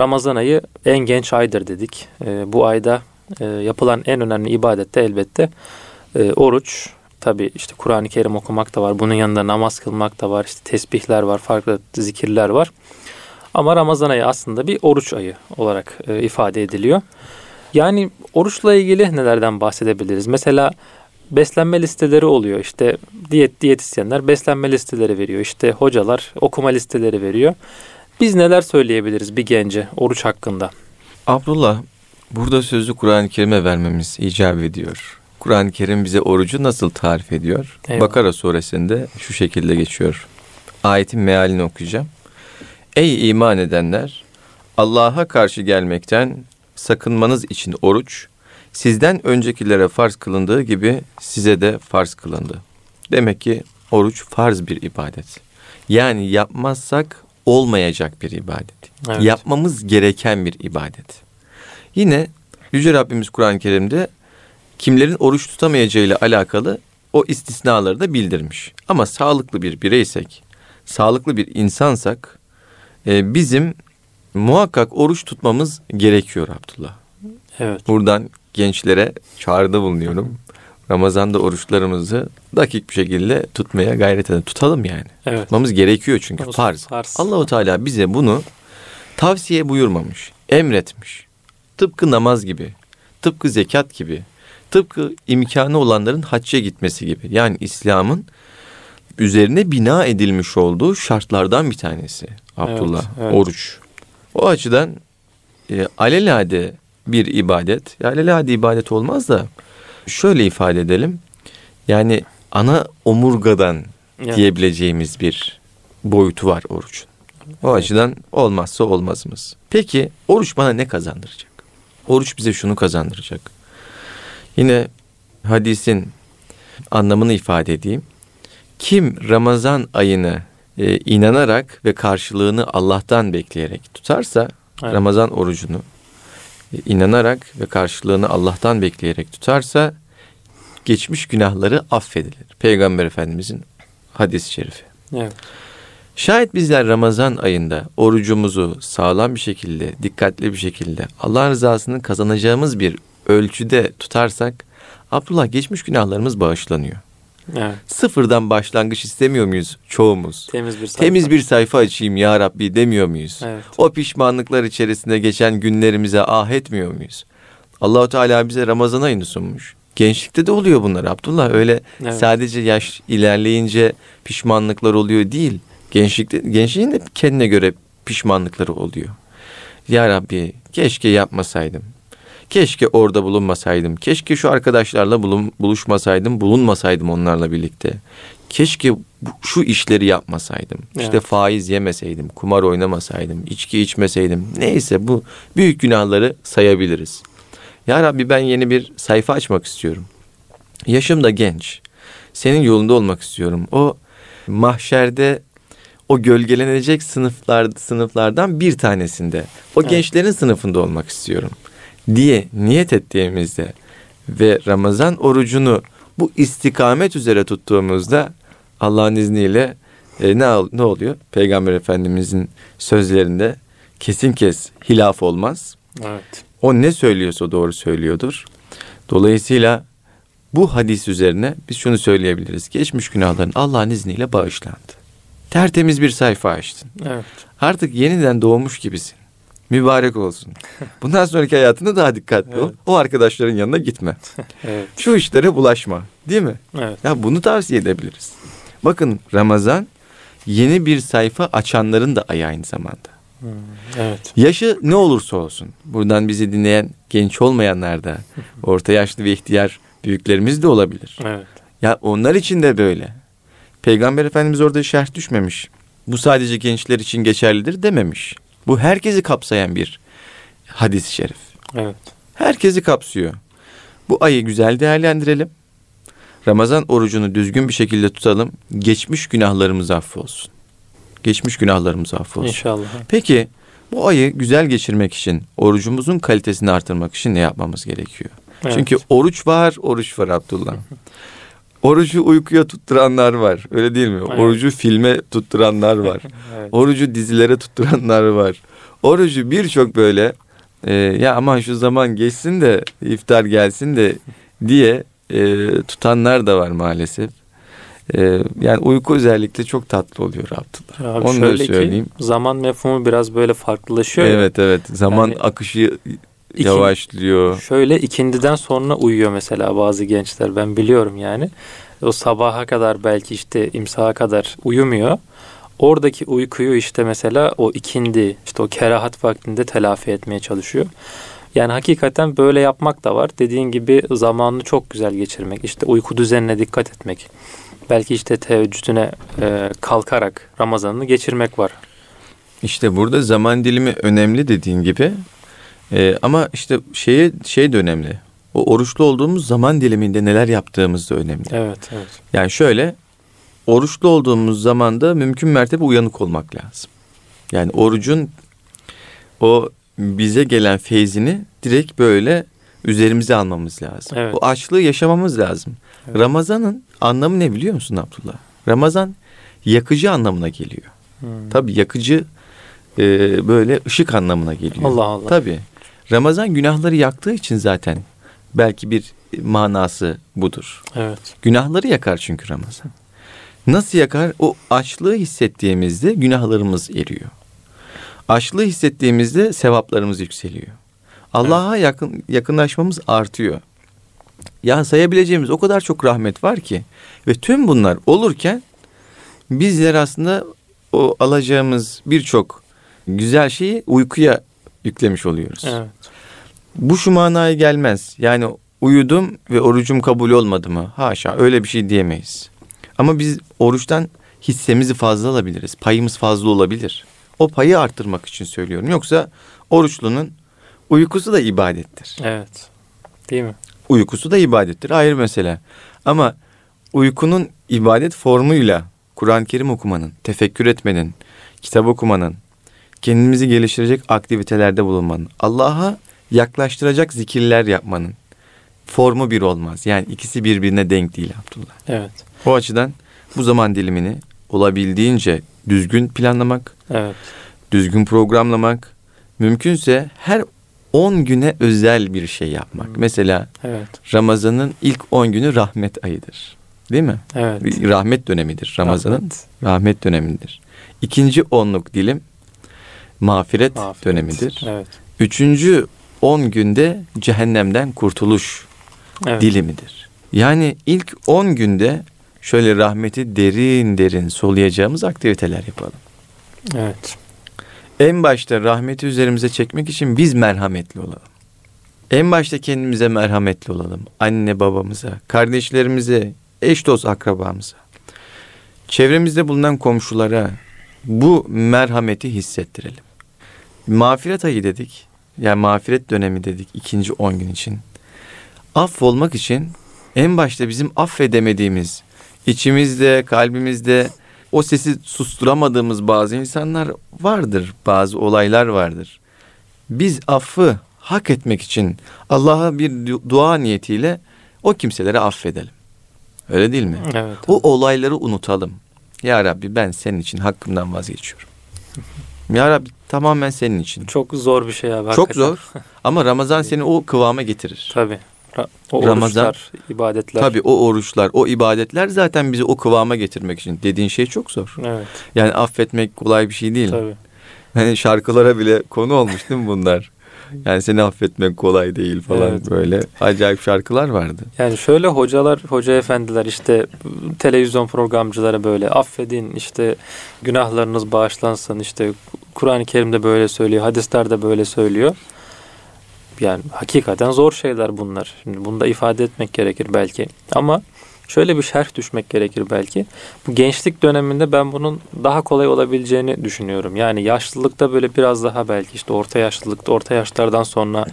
Speaker 1: Ramazan ayı en genç aydır dedik. E, bu ayda e, yapılan en önemli ibadet de elbette e, oruç. Tabi işte Kur'an-ı Kerim okumak da var. Bunun yanında namaz kılmak da var. İşte tesbihler var, farklı zikirler var. Ama Ramazan ayı aslında bir oruç ayı olarak e, ifade ediliyor. Yani oruçla ilgili nelerden bahsedebiliriz? Mesela beslenme listeleri oluyor. İşte diyet diyetisyenler beslenme listeleri veriyor. İşte hocalar okuma listeleri veriyor. Biz neler söyleyebiliriz bir gence oruç hakkında?
Speaker 2: Abdullah, burada sözü Kur'an-ı Kerim'e vermemiz icap ediyor. Kur'an-ı Kerim bize orucu nasıl tarif ediyor?
Speaker 1: Eyvallah.
Speaker 2: Bakara suresinde şu şekilde geçiyor. Ayetin mealini okuyacağım. Ey iman edenler! Allah'a karşı gelmekten sakınmanız için oruç, sizden öncekilere farz kılındığı gibi size de farz kılındı. Demek ki oruç farz bir ibadet. Yani yapmazsak olmayacak bir ibadet.
Speaker 1: Evet.
Speaker 2: Yapmamız gereken bir ibadet. Yine Yüce Rabbimiz Kur'an-ı Kerim'de kimlerin oruç tutamayacağıyla alakalı o istisnaları da bildirmiş. Ama sağlıklı bir bireysek, sağlıklı bir insansak e, bizim muhakkak oruç tutmamız gerekiyor Abdullah.
Speaker 1: Evet.
Speaker 2: Buradan gençlere çağrıda bulunuyorum. Ramazan'da oruçlarımızı dakik bir şekilde tutmaya gayret edelim. Tutalım yani.
Speaker 1: Evet.
Speaker 2: Tutmamız gerekiyor çünkü
Speaker 1: Farz,
Speaker 2: farz.
Speaker 1: farz.
Speaker 2: Allahu Teala bize bunu Tavsiye buyurmamış, emretmiş. Tıpkı namaz gibi, tıpkı zekat gibi, tıpkı imkanı olanların hacca gitmesi gibi. Yani İslam'ın üzerine bina edilmiş olduğu şartlardan bir tanesi. Abdullah, evet, evet. oruç. O açıdan e, alelade bir ibadet. Ya alelade ibadet olmaz da şöyle ifade edelim. Yani ana omurgadan evet. diyebileceğimiz bir boyutu var orucun. O evet. açıdan olmazsa olmazımız. Peki oruç bana ne kazandıracak? Oruç bize şunu kazandıracak. Yine hadisin anlamını ifade edeyim. Kim Ramazan ayını e, inanarak ve karşılığını Allah'tan bekleyerek tutarsa evet. Ramazan orucunu e, inanarak ve karşılığını Allah'tan bekleyerek tutarsa geçmiş günahları affedilir. Peygamber Efendimizin hadis-i şerifi. Evet. Şayet bizler Ramazan ayında orucumuzu sağlam bir şekilde, dikkatli bir şekilde Allah rızasını kazanacağımız bir ölçüde tutarsak Abdullah geçmiş günahlarımız bağışlanıyor. Evet. Sıfırdan başlangıç istemiyor muyuz çoğumuz? Temiz bir sayfa. Temiz bir sayfa açayım ya Rabbi demiyor muyuz? Evet. O pişmanlıklar içerisinde geçen günlerimize ah etmiyor muyuz? Allahu Teala bize Ramazan ayını sunmuş. Gençlikte de oluyor bunlar Abdullah. Öyle evet. sadece yaş ilerleyince pişmanlıklar oluyor değil. Gençlikte gençliğin de kendine göre pişmanlıkları oluyor. Ya Rabbi keşke yapmasaydım. Keşke orada bulunmasaydım. Keşke şu arkadaşlarla bulun, buluşmasaydım, bulunmasaydım onlarla birlikte. Keşke şu işleri yapmasaydım. Evet. İşte faiz yemeseydim, kumar oynamasaydım, içki içmeseydim. Neyse bu büyük günahları sayabiliriz. Ya Rabbi ben yeni bir sayfa açmak istiyorum. Yaşım da genç. Senin yolunda olmak istiyorum. O mahşerde o gölgelenecek sınıflar sınıflardan bir tanesinde. O evet. gençlerin sınıfında olmak istiyorum diye niyet ettiğimizde ve Ramazan orucunu bu istikamet üzere tuttuğumuzda Allah'ın izniyle e, ne ne oluyor? Peygamber Efendimizin sözlerinde kesin kes hilaf olmaz. Evet. O ne söylüyorsa doğru söylüyordur. Dolayısıyla bu hadis üzerine biz şunu söyleyebiliriz. Geçmiş günahların Allah'ın izniyle bağışlandı. Tertemiz bir sayfa açtın. Evet. Artık yeniden doğmuş gibisin. Mübarek olsun. Bundan sonraki hayatında daha dikkatli evet. ol. O arkadaşların yanına gitme. evet. Şu işlere bulaşma. Değil mi? Evet. Ya bunu tavsiye edebiliriz. Bakın Ramazan yeni bir sayfa açanların da ayı aynı zamanda. Hmm, evet. Yaşı ne olursa olsun. Buradan bizi dinleyen genç olmayanlar da orta yaşlı ve ihtiyar büyüklerimiz de olabilir. Evet. Ya onlar için de böyle. Peygamber Efendimiz orada şerh düşmemiş. Bu sadece gençler için geçerlidir dememiş. Bu herkesi kapsayan bir hadis-i şerif. Evet. Herkesi kapsıyor. Bu ayı güzel değerlendirelim. Ramazan orucunu düzgün bir şekilde tutalım. Geçmiş günahlarımız affolsun. Geçmiş günahlarımız affolsun. İnşallah. Peki bu ayı güzel geçirmek için, orucumuzun kalitesini artırmak için ne yapmamız gerekiyor? Evet. Çünkü oruç var, oruç var Abdullah. Orucu uykuya tutturanlar var. Öyle değil mi? Evet. Orucu filme tutturanlar var. evet. Orucu dizilere tutturanlar var. Orucu birçok böyle e, ya aman şu zaman geçsin de iftar gelsin de diye e, tutanlar da var maalesef. E, yani uyku özellikle çok tatlı oluyor Abdullah.
Speaker 1: Abi Onu şöyle da söyleyeyim. Ki, zaman mefhumu biraz böyle farklılaşıyor.
Speaker 2: Evet ya. evet. Zaman yani, akışı İkin, yavaşlıyor.
Speaker 1: Şöyle ikindiden sonra uyuyor mesela bazı gençler ben biliyorum yani. O sabaha kadar belki işte imsaha kadar uyumuyor. Oradaki uykuyu işte mesela o ikindi işte o kerahat vaktinde telafi etmeye çalışıyor. Yani hakikaten böyle yapmak da var. Dediğin gibi zamanını çok güzel geçirmek. işte uyku düzenine dikkat etmek. Belki işte teheccüdüne e, kalkarak Ramazan'ını geçirmek var.
Speaker 2: İşte burada zaman dilimi önemli dediğin gibi. Ee, ama işte şeye şey de önemli. O oruçlu olduğumuz zaman diliminde neler yaptığımız da önemli. Evet, evet. Yani şöyle oruçlu olduğumuz zamanda mümkün mertebe uyanık olmak lazım. Yani orucun o bize gelen feyzini direkt böyle üzerimize almamız lazım. Evet. O açlığı yaşamamız lazım. Evet. Ramazan'ın anlamı ne biliyor musun Abdullah? Ramazan yakıcı anlamına geliyor. Hmm. Tabii yakıcı e, böyle ışık anlamına geliyor. Allah Allah. Tabii. Ramazan günahları yaktığı için zaten belki bir manası budur. Evet. Günahları yakar çünkü Ramazan. Nasıl yakar? O açlığı hissettiğimizde günahlarımız eriyor. Açlığı hissettiğimizde sevaplarımız yükseliyor. Allah'a yakın yakınlaşmamız artıyor. Ya sayabileceğimiz o kadar çok rahmet var ki ve tüm bunlar olurken bizler aslında o alacağımız birçok güzel şeyi uykuya yüklemiş oluyoruz.
Speaker 1: Evet.
Speaker 2: Bu şu manaya gelmez. Yani uyudum ve orucum kabul olmadı mı? Haşa öyle bir şey diyemeyiz. Ama biz oruçtan hissemizi fazla alabiliriz. Payımız fazla olabilir. O payı arttırmak için söylüyorum. Yoksa oruçlunun uykusu da ibadettir.
Speaker 1: Evet. Değil mi?
Speaker 2: Uykusu da ibadettir. Ayrı mesele. Ama uykunun ibadet formuyla Kur'an-ı Kerim okumanın, tefekkür etmenin, kitap okumanın, kendimizi geliştirecek aktivitelerde bulunmanın, Allah'a yaklaştıracak zikirler yapmanın formu bir olmaz. Yani ikisi birbirine denk değil Abdullah.
Speaker 1: Evet.
Speaker 2: O açıdan bu zaman dilimini olabildiğince düzgün planlamak,
Speaker 1: Evet.
Speaker 2: düzgün programlamak, mümkünse her 10 güne özel bir şey yapmak. Mesela
Speaker 1: Evet.
Speaker 2: Ramazan'ın ilk 10 günü rahmet ayıdır. Değil mi?
Speaker 1: Evet.
Speaker 2: Rahmet dönemidir Ramazan'ın.
Speaker 1: Rahmet.
Speaker 2: Rahmet dönemidir. İkinci onluk dilim mağfiret,
Speaker 1: Mağfiret.
Speaker 2: dönemidir.
Speaker 1: Evet.
Speaker 2: Üçüncü 10 günde cehennemden kurtuluş
Speaker 1: Evet.
Speaker 2: dilimidir. Yani ilk 10 günde şöyle rahmeti derin derin soluyacağımız aktiviteler yapalım.
Speaker 1: Evet.
Speaker 2: En başta rahmeti üzerimize çekmek için biz merhametli olalım. En başta kendimize merhametli olalım. Anne babamıza, kardeşlerimize, eş dost akrabamıza. Çevremizde bulunan komşulara bu merhameti hissettirelim. Mağfiret ayı dedik. Yani mağfiret dönemi dedik ikinci on gün için. Affolmak için en başta bizim affedemediğimiz, içimizde, kalbimizde o sesi susturamadığımız bazı insanlar vardır. Bazı olaylar vardır. Biz affı hak etmek için Allah'a bir du- dua niyetiyle o kimseleri affedelim. Öyle değil mi?
Speaker 1: Evet.
Speaker 2: O olayları unutalım. Ya Rabbi ben senin için hakkımdan vazgeçiyorum. ya Rabbi tamamen senin için.
Speaker 1: Çok zor bir şey abi.
Speaker 2: Çok
Speaker 1: hakikaten.
Speaker 2: zor ama Ramazan seni o kıvama getirir.
Speaker 1: Tabii. O
Speaker 2: Ramazan-
Speaker 1: oruçlar, ibadetler.
Speaker 2: Tabii o oruçlar, o ibadetler zaten bizi o kıvama getirmek için. Dediğin şey çok zor.
Speaker 1: Evet.
Speaker 2: Yani affetmek kolay bir şey değil.
Speaker 1: Tabii.
Speaker 2: Hani şarkılara bile konu olmuş değil mi bunlar? Yani seni affetmek kolay değil falan
Speaker 1: Evet.
Speaker 2: böyle acayip şarkılar vardı.
Speaker 1: Yani şöyle hocalar, hoca efendiler işte televizyon programcıları böyle affedin işte günahlarınız bağışlansın işte Kur'an-ı Kerim'de böyle söylüyor, hadislerde böyle söylüyor. Yani hakikaten zor şeyler bunlar. Şimdi bunu da ifade etmek gerekir belki. Ama şöyle bir şerh düşmek gerekir belki. Bu gençlik döneminde ben bunun daha kolay olabileceğini düşünüyorum. Yani yaşlılıkta böyle biraz daha belki işte orta yaşlılıkta, orta yaşlardan sonra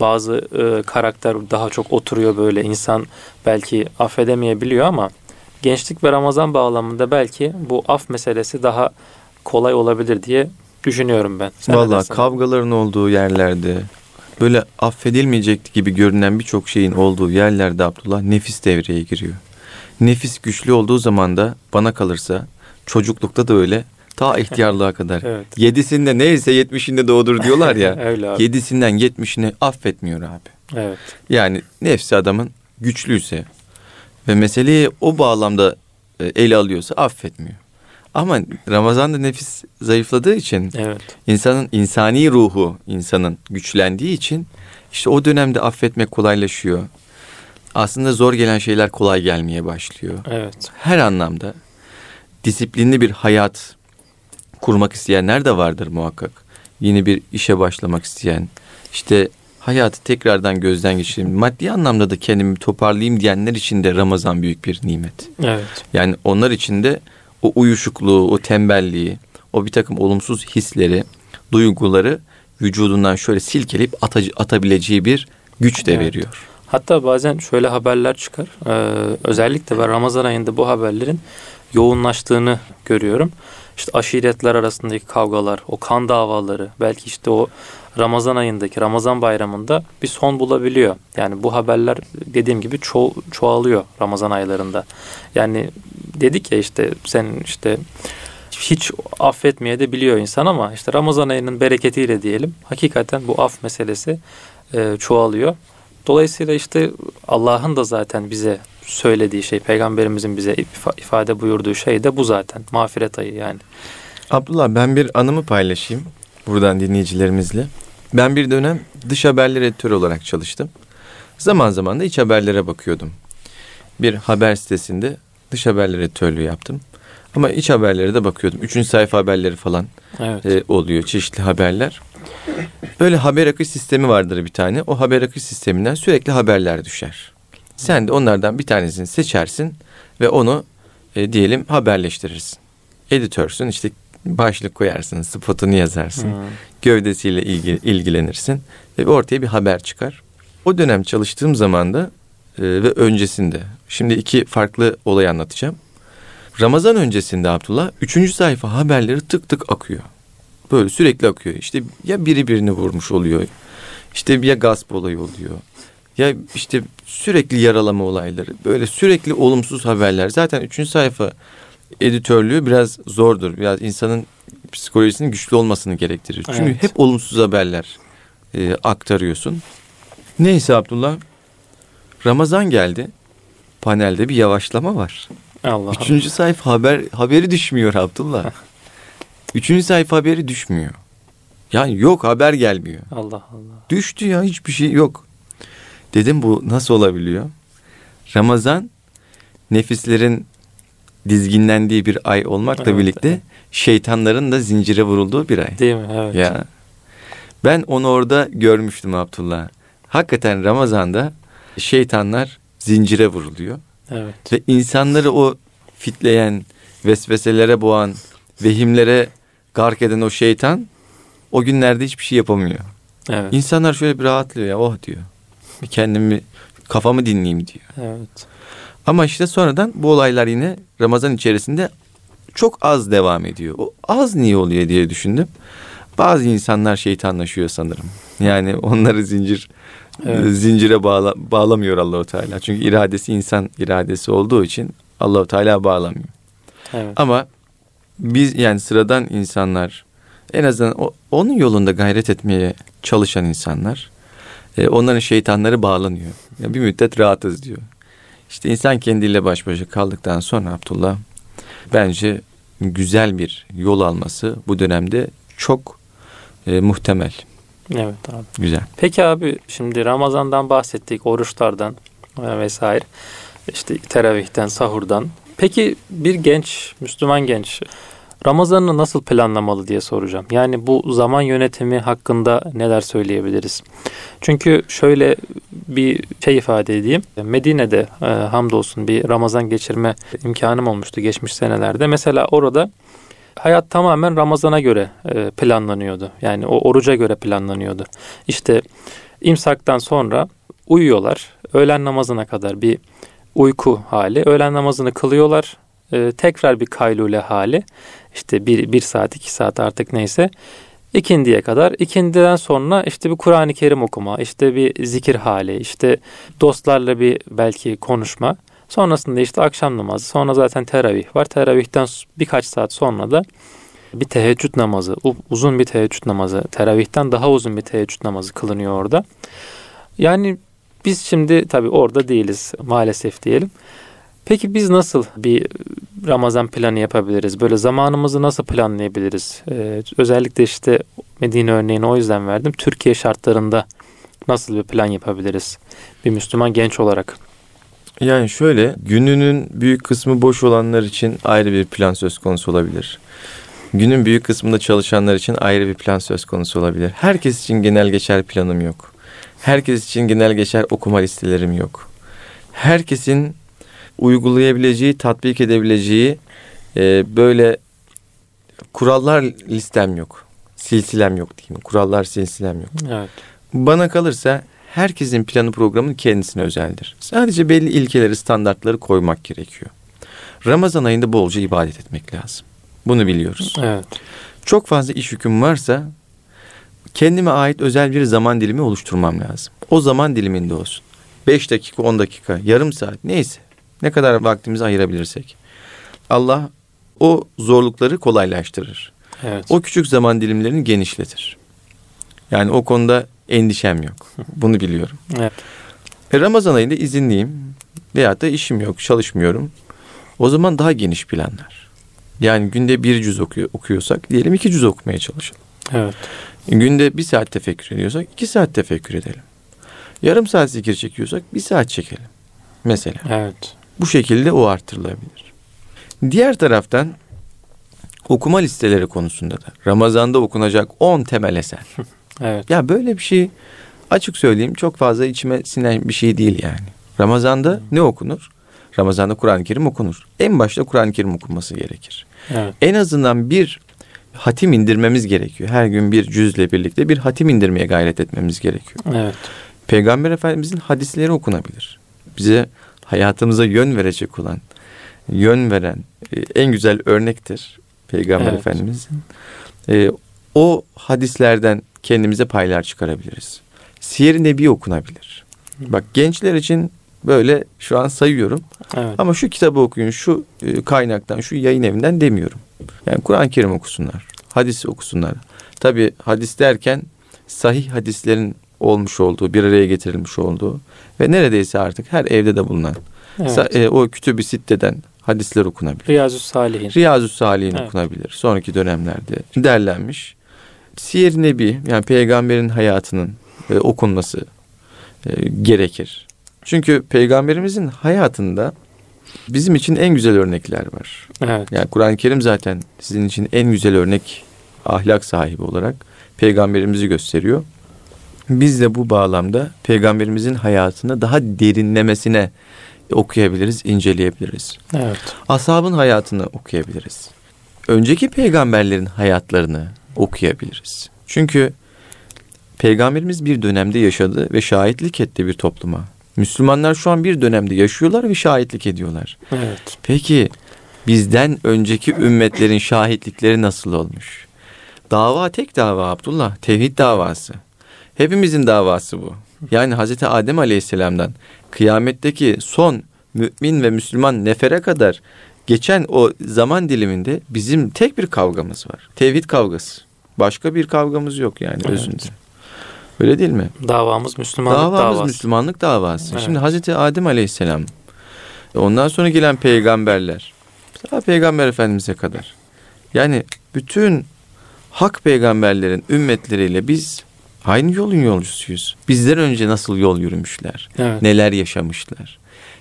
Speaker 1: bazı e, karakter daha çok oturuyor böyle insan belki affedemeyebiliyor ama gençlik ve Ramazan bağlamında belki bu af meselesi daha kolay olabilir diye düşünüyorum ben. Sen
Speaker 2: Vallahi kavgaların olduğu yerlerde böyle affedilmeyecek gibi görünen birçok şeyin olduğu yerlerde Abdullah nefis devreye giriyor. Nefis güçlü olduğu zaman da bana kalırsa çocuklukta da öyle ta ihtiyarlığa kadar.
Speaker 1: Evet.
Speaker 2: Yedisinde neyse yetmişinde doğdur diyorlar ya.
Speaker 1: Öyle abi.
Speaker 2: Yedisinden yetmişini affetmiyor abi.
Speaker 1: Evet.
Speaker 2: Yani nefsi adamın güçlüyse ve meseleyi o bağlamda e, ele alıyorsa affetmiyor. Ama Ramazan'da nefis zayıfladığı için
Speaker 1: Evet.
Speaker 2: insanın insani ruhu insanın güçlendiği için işte o dönemde affetmek kolaylaşıyor. Aslında zor gelen şeyler kolay gelmeye başlıyor.
Speaker 1: Evet.
Speaker 2: Her anlamda disiplinli bir hayat kurmak isteyenler de vardır muhakkak. Yeni bir işe başlamak isteyen, işte hayatı tekrardan gözden geçireyim, maddi anlamda da kendimi toparlayayım diyenler için de Ramazan büyük bir nimet.
Speaker 1: Evet.
Speaker 2: Yani onlar için de o uyuşukluğu, o tembelliği, o bir takım olumsuz hisleri, duyguları vücudundan şöyle silkeleyip atacı, atabileceği bir güç de
Speaker 1: Evet.
Speaker 2: veriyor.
Speaker 1: Hatta bazen şöyle haberler çıkar. Ee, özellikle ben Ramazan ayında bu haberlerin yoğunlaştığını görüyorum. İşte aşiretler arasındaki kavgalar, o kan davaları, belki işte o Ramazan ayındaki, Ramazan bayramında bir son bulabiliyor. Yani bu haberler dediğim gibi ço- çoğalıyor Ramazan aylarında. Yani dedik ya işte sen işte hiç affetmeye de biliyor insan ama işte Ramazan ayının bereketiyle diyelim hakikaten bu af meselesi e, çoğalıyor. Dolayısıyla işte Allah'ın da zaten bize söylediği şey, peygamberimizin bize ifa- ifade buyurduğu şey de bu zaten. Mağfiret ayı yani.
Speaker 2: Abdullah ben bir anımı paylaşayım. buradan dinleyicilerimizle. Ben bir dönem dış haberler editörü olarak çalıştım. Zaman zaman da iç haberlere bakıyordum. Bir haber sitesinde dış haberler editörlüğü yaptım. Ama iç haberlere de bakıyordum. Üçüncü sayfa haberleri falan
Speaker 1: Evet.
Speaker 2: e, oluyor. Çeşitli haberler. Böyle haber akış sistemi vardır bir tane. O haber akış sisteminden sürekli haberler düşer. Sen de onlardan bir tanesini seçersin ve onu e, diyelim haberleştirirsin. Editörsün işte başlık koyarsın, spotunu yazarsın.
Speaker 1: Hmm.
Speaker 2: Gövdesiyle ilgi, ilgilenirsin ve ortaya bir haber çıkar. O dönem çalıştığım zaman da e, ve öncesinde şimdi iki farklı olay anlatacağım. Ramazan öncesinde Abdullah üçüncü sayfa haberleri tık tık akıyor. Böyle sürekli akıyor. İşte ya biri birini vurmuş oluyor. İşte ya gasp olayı oluyor. Ya işte sürekli yaralama olayları. Böyle sürekli olumsuz haberler. Zaten üçüncü sayfa editörlüğü biraz zordur. Biraz insanın psikolojisinin güçlü olmasını gerektirir. Çünkü
Speaker 1: Evet.
Speaker 2: hep olumsuz haberler e, aktarıyorsun. Neyse Abdullah. Ramazan geldi. Panelde bir yavaşlama var.
Speaker 1: Allah Allah.
Speaker 2: Üçüncü sayfa haber haberi düşmüyor Abdullah. Üçüncü sayfa haberi düşmüyor. Yani yok haber gelmiyor.
Speaker 1: Allah Allah.
Speaker 2: Düştü ya hiçbir şey yok. Dedim bu nasıl olabiliyor? Ramazan nefislerin dizginlendiği bir ay olmakla
Speaker 1: Evet,
Speaker 2: birlikte
Speaker 1: evet.
Speaker 2: şeytanların da zincire vurulduğu bir ay.
Speaker 1: Değil mi? Evet.
Speaker 2: Ya. Ben onu orada görmüştüm Abdullah. Hakikaten Ramazan'da şeytanlar zincire vuruluyor.
Speaker 1: Evet.
Speaker 2: Ve insanları o fitleyen, vesveselere boğan, vehimlere gark eden o şeytan o günlerde hiçbir şey yapamıyor.
Speaker 1: Evet.
Speaker 2: İnsanlar şöyle bir rahatlıyor ya oh diyor. Bir kendimi kafamı dinleyeyim diyor.
Speaker 1: Evet.
Speaker 2: Ama işte sonradan bu olaylar yine Ramazan içerisinde çok az devam ediyor. O az niye oluyor diye düşündüm. Bazı insanlar şeytanlaşıyor sanırım. Yani onları zincir
Speaker 1: Evet.
Speaker 2: zincire bağla, bağlamıyor Allahu Teala. Çünkü iradesi insan iradesi olduğu için Allahu Teala bağlamıyor.
Speaker 1: Evet.
Speaker 2: Ama biz yani sıradan insanlar en azından o, onun yolunda gayret etmeye çalışan insanlar e, onların şeytanları bağlanıyor. Ya bir müddet rahatız diyor. İşte insan kendiyle baş başa kaldıktan sonra Abdullah bence güzel bir yol alması bu dönemde çok e, muhtemel.
Speaker 1: Evet abi.
Speaker 2: Güzel.
Speaker 1: Peki abi şimdi Ramazan'dan bahsettik, oruçlardan e, vesaire. İşte teravihten, sahurdan. Peki bir genç, Müslüman genç Ramazan'ı nasıl planlamalı diye soracağım. Yani bu zaman yönetimi hakkında neler söyleyebiliriz? Çünkü şöyle bir şey ifade edeyim. Medine'de e, hamdolsun bir Ramazan geçirme imkanım olmuştu geçmiş senelerde. Mesela orada hayat tamamen Ramazan'a göre e, planlanıyordu. Yani o oruca göre planlanıyordu. İşte imsaktan sonra uyuyorlar. Öğlen namazına kadar bir uyku hali. Öğlen namazını kılıyorlar. E, tekrar bir kaylule hali. İşte bir, bir saat, iki saat artık neyse. İkindiye kadar. İkindiden sonra işte bir Kur'an-ı Kerim okuma, işte bir zikir hali, işte dostlarla bir belki konuşma. Sonrasında işte akşam namazı, sonra zaten teravih var. Teravihten birkaç saat sonra da bir teheccüd namazı, uzun bir teheccüd namazı, teravihten daha uzun bir teheccüd namazı kılınıyor orada. Yani biz şimdi tabii orada değiliz maalesef diyelim. Peki biz nasıl bir Ramazan planı yapabiliriz? Böyle zamanımızı nasıl planlayabiliriz? Ee, özellikle işte Medine örneğini o yüzden verdim. Türkiye şartlarında nasıl bir plan yapabiliriz? Bir Müslüman genç olarak.
Speaker 2: Yani şöyle gününün büyük kısmı boş olanlar için ayrı bir plan söz konusu olabilir. Günün büyük kısmında çalışanlar için ayrı bir plan söz konusu olabilir. Herkes için genel geçer planım yok. Herkes için genel geçer okuma listelerim yok. Herkesin uygulayabileceği, tatbik edebileceği e, böyle kurallar listem yok. Silsilem yok diyeyim. Kurallar silsilem yok.
Speaker 1: Evet.
Speaker 2: Bana kalırsa herkesin planı programı kendisine özeldir. Sadece belli ilkeleri, standartları koymak gerekiyor. Ramazan ayında bolca ibadet etmek lazım. Bunu biliyoruz.
Speaker 1: Evet.
Speaker 2: Çok fazla iş yüküm varsa kendime ait özel bir zaman dilimi oluşturmam lazım. O zaman diliminde olsun. 5 dakika, 10 dakika, yarım saat neyse. Ne kadar vaktimizi ayırabilirsek. Allah o zorlukları kolaylaştırır.
Speaker 1: Evet.
Speaker 2: O küçük zaman dilimlerini genişletir. Yani o konuda endişem yok. Bunu biliyorum.
Speaker 1: Evet.
Speaker 2: E Ramazan ayında izinliyim veyahut da işim yok, çalışmıyorum. O zaman daha geniş planlar. Yani günde bir cüz okuyor, okuyorsak diyelim iki cüz okumaya çalışalım.
Speaker 1: Evet.
Speaker 2: Günde bir saat tefekkür ediyorsak iki saat tefekkür edelim. Yarım saat zikir çekiyorsak bir saat çekelim. Mesela.
Speaker 1: Evet.
Speaker 2: Bu şekilde o artırılabilir. Diğer taraftan okuma listeleri konusunda da Ramazan'da okunacak 10 temel eser.
Speaker 1: Evet.
Speaker 2: Ya böyle bir şey açık söyleyeyim çok fazla içime sinen bir şey değil yani. Ramazan'da ne okunur? Ramazan'da Kur'an-ı Kerim okunur. En başta Kur'an-ı Kerim okunması gerekir.
Speaker 1: Evet.
Speaker 2: En azından bir hatim indirmemiz gerekiyor. Her gün bir cüzle birlikte bir hatim indirmeye gayret etmemiz gerekiyor.
Speaker 1: Evet.
Speaker 2: Peygamber Efendimizin hadisleri okunabilir. Bize hayatımıza yön verecek olan, yön veren e, en güzel örnektir Peygamber
Speaker 1: Evet.
Speaker 2: Efendimizin. E, o hadislerden kendimize paylar çıkarabiliriz. Siyer-i Nebi okunabilir. Bak gençler için böyle şu an sayıyorum.
Speaker 1: Evet.
Speaker 2: Ama şu kitabı okuyun, şu e, kaynaktan, şu yayın evinden demiyorum. Yani Kur'an-ı Kerim okusunlar, hadis okusunlar. Tabi hadis derken sahih hadislerin olmuş olduğu, bir araya getirilmiş olduğu ve neredeyse artık her evde de bulunan
Speaker 1: Evet.
Speaker 2: e, o kütüb-i sitteden hadisler okunabilir.
Speaker 1: Riyazu Salihin.
Speaker 2: Riyazu Salih'in
Speaker 1: Evet.
Speaker 2: okunabilir. Sonraki dönemlerde derlenmiş. Siyer-i Nebi yani peygamberin hayatının e, okunması e, gerekir. Çünkü peygamberimizin hayatında bizim için en güzel örnekler var.
Speaker 1: Evet.
Speaker 2: Yani Kur'an-ı Kerim zaten sizin için en güzel örnek ahlak sahibi olarak peygamberimizi gösteriyor. Biz de bu bağlamda peygamberimizin hayatını daha derinlemesine okuyabiliriz, inceleyebiliriz.
Speaker 1: Evet.
Speaker 2: Ashabın hayatını okuyabiliriz. Önceki peygamberlerin hayatlarını okuyabiliriz. Çünkü peygamberimiz bir dönemde yaşadı ve şahitlik etti bir topluma. Müslümanlar şu an bir dönemde yaşıyorlar ve şahitlik ediyorlar.
Speaker 1: Evet.
Speaker 2: Peki bizden önceki ümmetlerin şahitlikleri nasıl olmuş? Dava tek dava Abdullah. Tevhid davası. Hepimizin davası bu. Yani Hazreti Adem Aleyhisselam'dan kıyametteki son mümin ve Müslüman nefere kadar geçen o zaman diliminde bizim tek bir kavgamız var. Tevhid kavgası. Başka bir kavgamız yok yani
Speaker 1: Evet.
Speaker 2: özünde. Öyle değil mi?
Speaker 1: Davamız Müslümanlık
Speaker 2: Davamız
Speaker 1: davası.
Speaker 2: Müslümanlık davası.
Speaker 1: Evet.
Speaker 2: Şimdi Hazreti Adem Aleyhisselam ondan sonra gelen peygamberler ta peygamber efendimize kadar. Yani bütün hak peygamberlerin ümmetleriyle biz aynı yolun yolcusuyuz. Bizden önce nasıl yol yürümüşler?
Speaker 1: Evet.
Speaker 2: Neler yaşamışlar?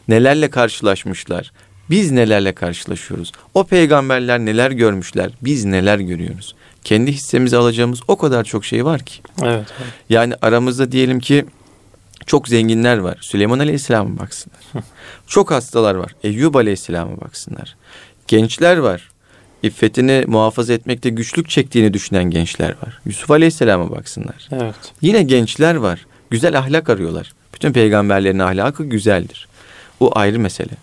Speaker 2: Nelerle karşılaşmışlar? Biz nelerle karşılaşıyoruz? O peygamberler neler görmüşler? Biz neler görüyoruz? Kendi hissemizi alacağımız o kadar çok şey var ki.
Speaker 1: Evet. evet.
Speaker 2: Yani aramızda diyelim ki çok zenginler var. Süleyman Aleyhisselam'a baksınlar. çok hastalar var. Eyyub Aleyhisselam'a baksınlar. Gençler var. İffetini muhafaza etmekte güçlük çektiğini düşünen gençler var. Yusuf Aleyhisselam'a baksınlar.
Speaker 1: Evet.
Speaker 2: Yine gençler var. Güzel ahlak arıyorlar. Bütün peygamberlerin ahlakı güzeldir. O ayrı mesele.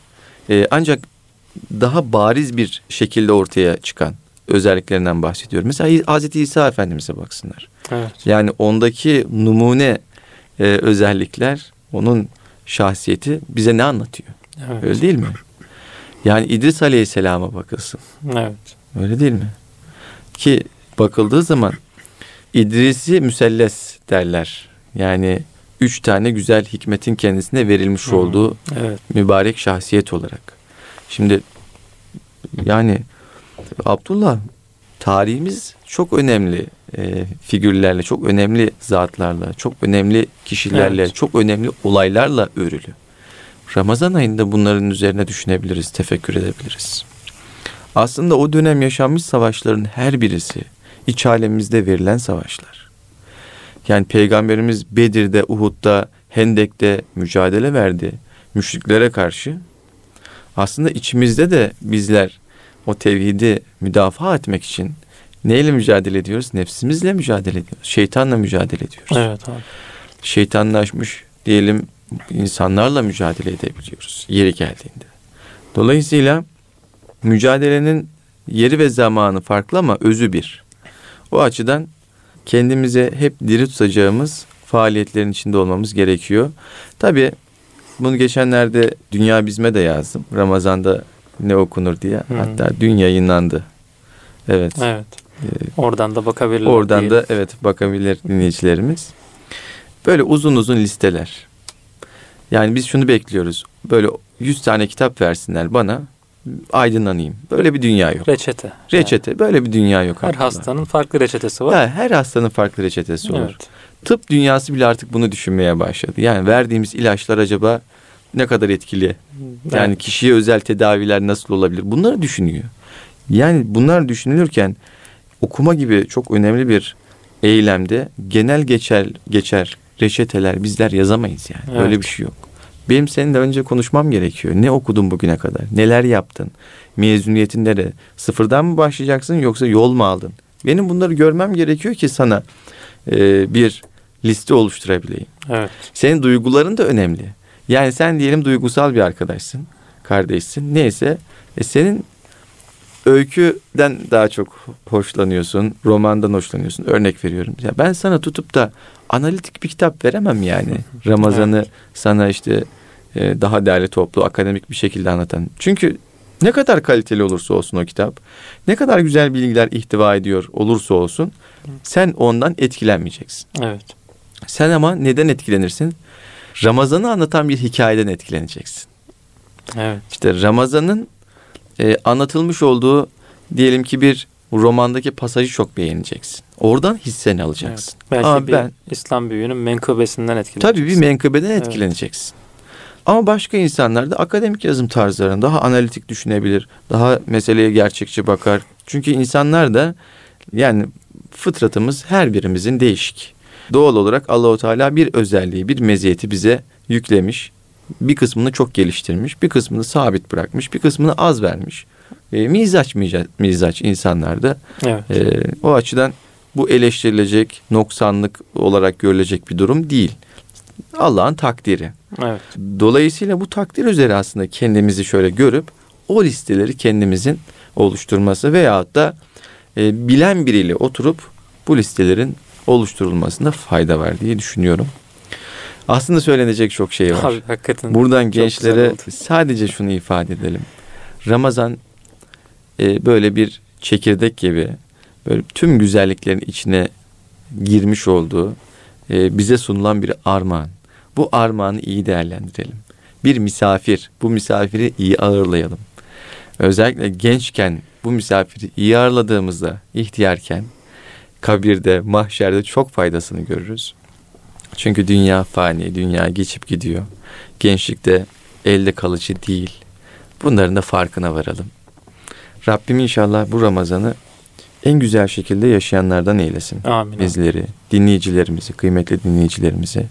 Speaker 2: Ee, ancak daha bariz bir şekilde ortaya çıkan özelliklerinden bahsediyorum. Mesela Hazreti İsa Efendimiz'e baksınlar.
Speaker 1: Evet.
Speaker 2: Yani ondaki numune e, özellikler, onun şahsiyeti bize ne anlatıyor?
Speaker 1: Evet.
Speaker 2: Öyle değil mi? Yani İdris Aleyhisselam'a bakılsın.
Speaker 1: Evet.
Speaker 2: Öyle değil mi? Ki bakıldığı zaman İdris'i müselles derler. Yani üç tane güzel hikmetin kendisine verilmiş olduğu
Speaker 1: Evet.
Speaker 2: mübarek şahsiyet olarak. Şimdi yani Abdullah tarihimiz çok önemli e, figürlerle, çok önemli zatlarla, çok önemli kişilerle,
Speaker 1: Evet.
Speaker 2: çok önemli olaylarla örülü. Ramazan ayında bunların üzerine düşünebiliriz, tefekkür edebiliriz. Aslında o dönem yaşanmış savaşların her birisi iç alemimizde verilen savaşlar. Yani Peygamberimiz Bedir'de, Uhud'da, Hendek'te mücadele verdi müşriklere karşı. Aslında içimizde de bizler o tevhidi müdafaa etmek için neyle mücadele ediyoruz? Nefsimizle mücadele ediyoruz. Şeytanla mücadele ediyoruz.
Speaker 1: Evet abi.
Speaker 2: Şeytanlaşmış diyelim insanlarla mücadele edebiliyoruz yeri geldiğinde. Dolayısıyla mücadelenin yeri ve zamanı farklı ama özü bir. O açıdan kendimize hep diri tutacağımız faaliyetlerin içinde olmamız gerekiyor. Tabii bunu geçenlerde Dünya Bizme de yazdım. Ramazan'da ne okunur diye.
Speaker 1: Hı.
Speaker 2: Hatta dün yayınlandı. Evet.
Speaker 1: Evet.
Speaker 2: Ee,
Speaker 1: Oradan da bakabilirler.
Speaker 2: Oradan
Speaker 1: diyelim.
Speaker 2: da evet bakabilir dinleyicilerimiz. Böyle uzun uzun listeler. Yani biz şunu bekliyoruz. Böyle 100 tane kitap versinler bana. aydınlanayım. Böyle bir dünya yok.
Speaker 1: Reçete.
Speaker 2: Reçete. Böyle bir dünya yok.
Speaker 1: Her
Speaker 2: Abdullah.
Speaker 1: hastanın farklı reçetesi var.
Speaker 2: Ya, her hastanın farklı reçetesi olur.
Speaker 1: Evet.
Speaker 2: Tıp dünyası bile artık bunu düşünmeye başladı. Yani verdiğimiz ilaçlar acaba ne kadar etkili? Yani
Speaker 1: Evet.
Speaker 2: kişiye özel tedaviler nasıl olabilir? Bunları düşünüyor. Yani bunlar düşünülürken okuma gibi çok önemli bir eylemde genel geçer geçer reçeteler bizler yazamayız yani.
Speaker 1: Evet.
Speaker 2: Öyle bir şey yok. Benim seninle önce konuşmam gerekiyor. Ne okudun bugüne kadar? Neler yaptın? Mezuniyetin nere? Sıfırdan mı başlayacaksın yoksa yol mu aldın? Benim bunları görmem gerekiyor ki sana e, bir liste oluşturabileyim.
Speaker 1: Evet.
Speaker 2: Senin duyguların da önemli. Yani sen diyelim duygusal bir arkadaşsın, kardeşsin. Neyse, e senin öyküden daha çok hoşlanıyorsun, romandan hoşlanıyorsun. Örnek veriyorum. Ya ben sana tutup da analitik bir kitap veremem yani. Ramazan'ı sana işte e, daha değerli toplu, akademik bir şekilde anlatan. Çünkü ne kadar kaliteli olursa olsun o kitap, ne kadar güzel bilgiler ihtiva ediyor olursa olsun, sen ondan etkilenmeyeceksin.
Speaker 1: Evet.
Speaker 2: Sen ama neden etkilenirsin? Ramazan'ı anlatan bir hikayeden etkileneceksin.
Speaker 1: Evet.
Speaker 2: İşte Ramazan'ın e, anlatılmış olduğu diyelim ki bir romandaki pasajı çok beğeneceksin. Oradan hisseni alacaksın.
Speaker 1: evet. Belki
Speaker 2: Ama
Speaker 1: bir
Speaker 2: ben
Speaker 1: İslam büyüğünün menkıbesinden etkileneceksin.
Speaker 2: tabii bir menkıbeden
Speaker 1: Evet.
Speaker 2: etkileneceksin. Ama başka insanlar da akademik yazım tarzlarını daha analitik düşünebilir. Daha meseleye gerçekçi bakar. Çünkü insanlar da yani fıtratımız her birimizin değişik. Doğal olarak Allahu Teala bir özelliği, bir meziyeti bize yüklemiş. Bir kısmını çok geliştirmiş, bir kısmını sabit bırakmış, bir kısmını az vermiş. E, mizaç mizaç, insanlarda.
Speaker 1: Evet.
Speaker 2: E, o açıdan bu eleştirilecek, noksanlık olarak görülecek bir durum değil. Allah'ın takdiri.
Speaker 1: Evet.
Speaker 2: Dolayısıyla bu takdir üzere aslında kendimizi şöyle görüp o listeleri kendimizin oluşturması veyahut da e, bilen biriyle oturup bu listelerin oluşturulmasında fayda var diye düşünüyorum. Aslında söylenecek çok şey var.
Speaker 1: Abi hakikaten.
Speaker 2: Buradan gençlere sadece şunu ifade edelim. Ramazan e, böyle bir çekirdek gibi böyle tüm güzelliklerin içine girmiş olduğu e, bize sunulan bir armağan. Bu armağanı iyi değerlendirelim. Bir misafir, bu misafiri iyi ağırlayalım. Özellikle gençken bu misafiri iyi ağırladığımızda, ihtiyarken kabirde, mahşerde çok faydasını görürüz. Çünkü dünya fani, dünya geçip gidiyor. Gençlikte elde kalıcı değil. Bunların da farkına varalım. Rabbim inşallah bu Ramazan'ı en güzel şekilde yaşayanlardan eylesin.
Speaker 1: Amin.
Speaker 2: Bizleri, dinleyicilerimizi, kıymetli dinleyicilerimizi.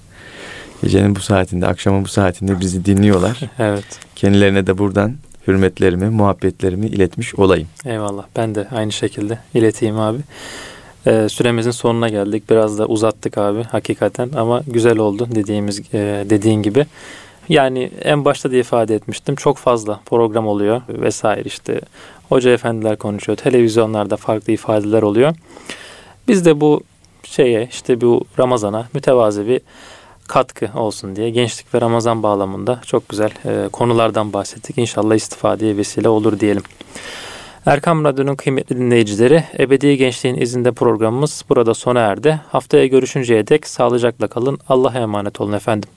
Speaker 2: Gecenin bu saatinde, akşamın bu saatinde bizi dinliyorlar.
Speaker 1: Evet.
Speaker 2: Kendilerine de buradan hürmetlerimi, muhabbetlerimi iletmiş olayım.
Speaker 1: Eyvallah. Ben de aynı şekilde ileteyim abi. Ee, süremizin sonuna geldik. Biraz da uzattık abi hakikaten ama güzel oldu dediğimiz e, dediğin gibi. Yani en başta da ifade etmiştim. Çok fazla program oluyor vesaire işte. Hoca efendiler konuşuyor. Televizyonlarda farklı ifadeler oluyor. Biz de bu şeye işte bu Ramazan'a mütevazi bir katkı olsun diye gençlik ve Ramazan bağlamında çok güzel e, konulardan bahsettik. İnşallah istifadeye vesile olur diyelim. Erkam Radyo'nun kıymetli dinleyicileri, Ebedi Gençliğin izinde programımız burada sona erdi. Haftaya görüşünceye dek sağlıcakla kalın. Allah'a emanet olun efendim.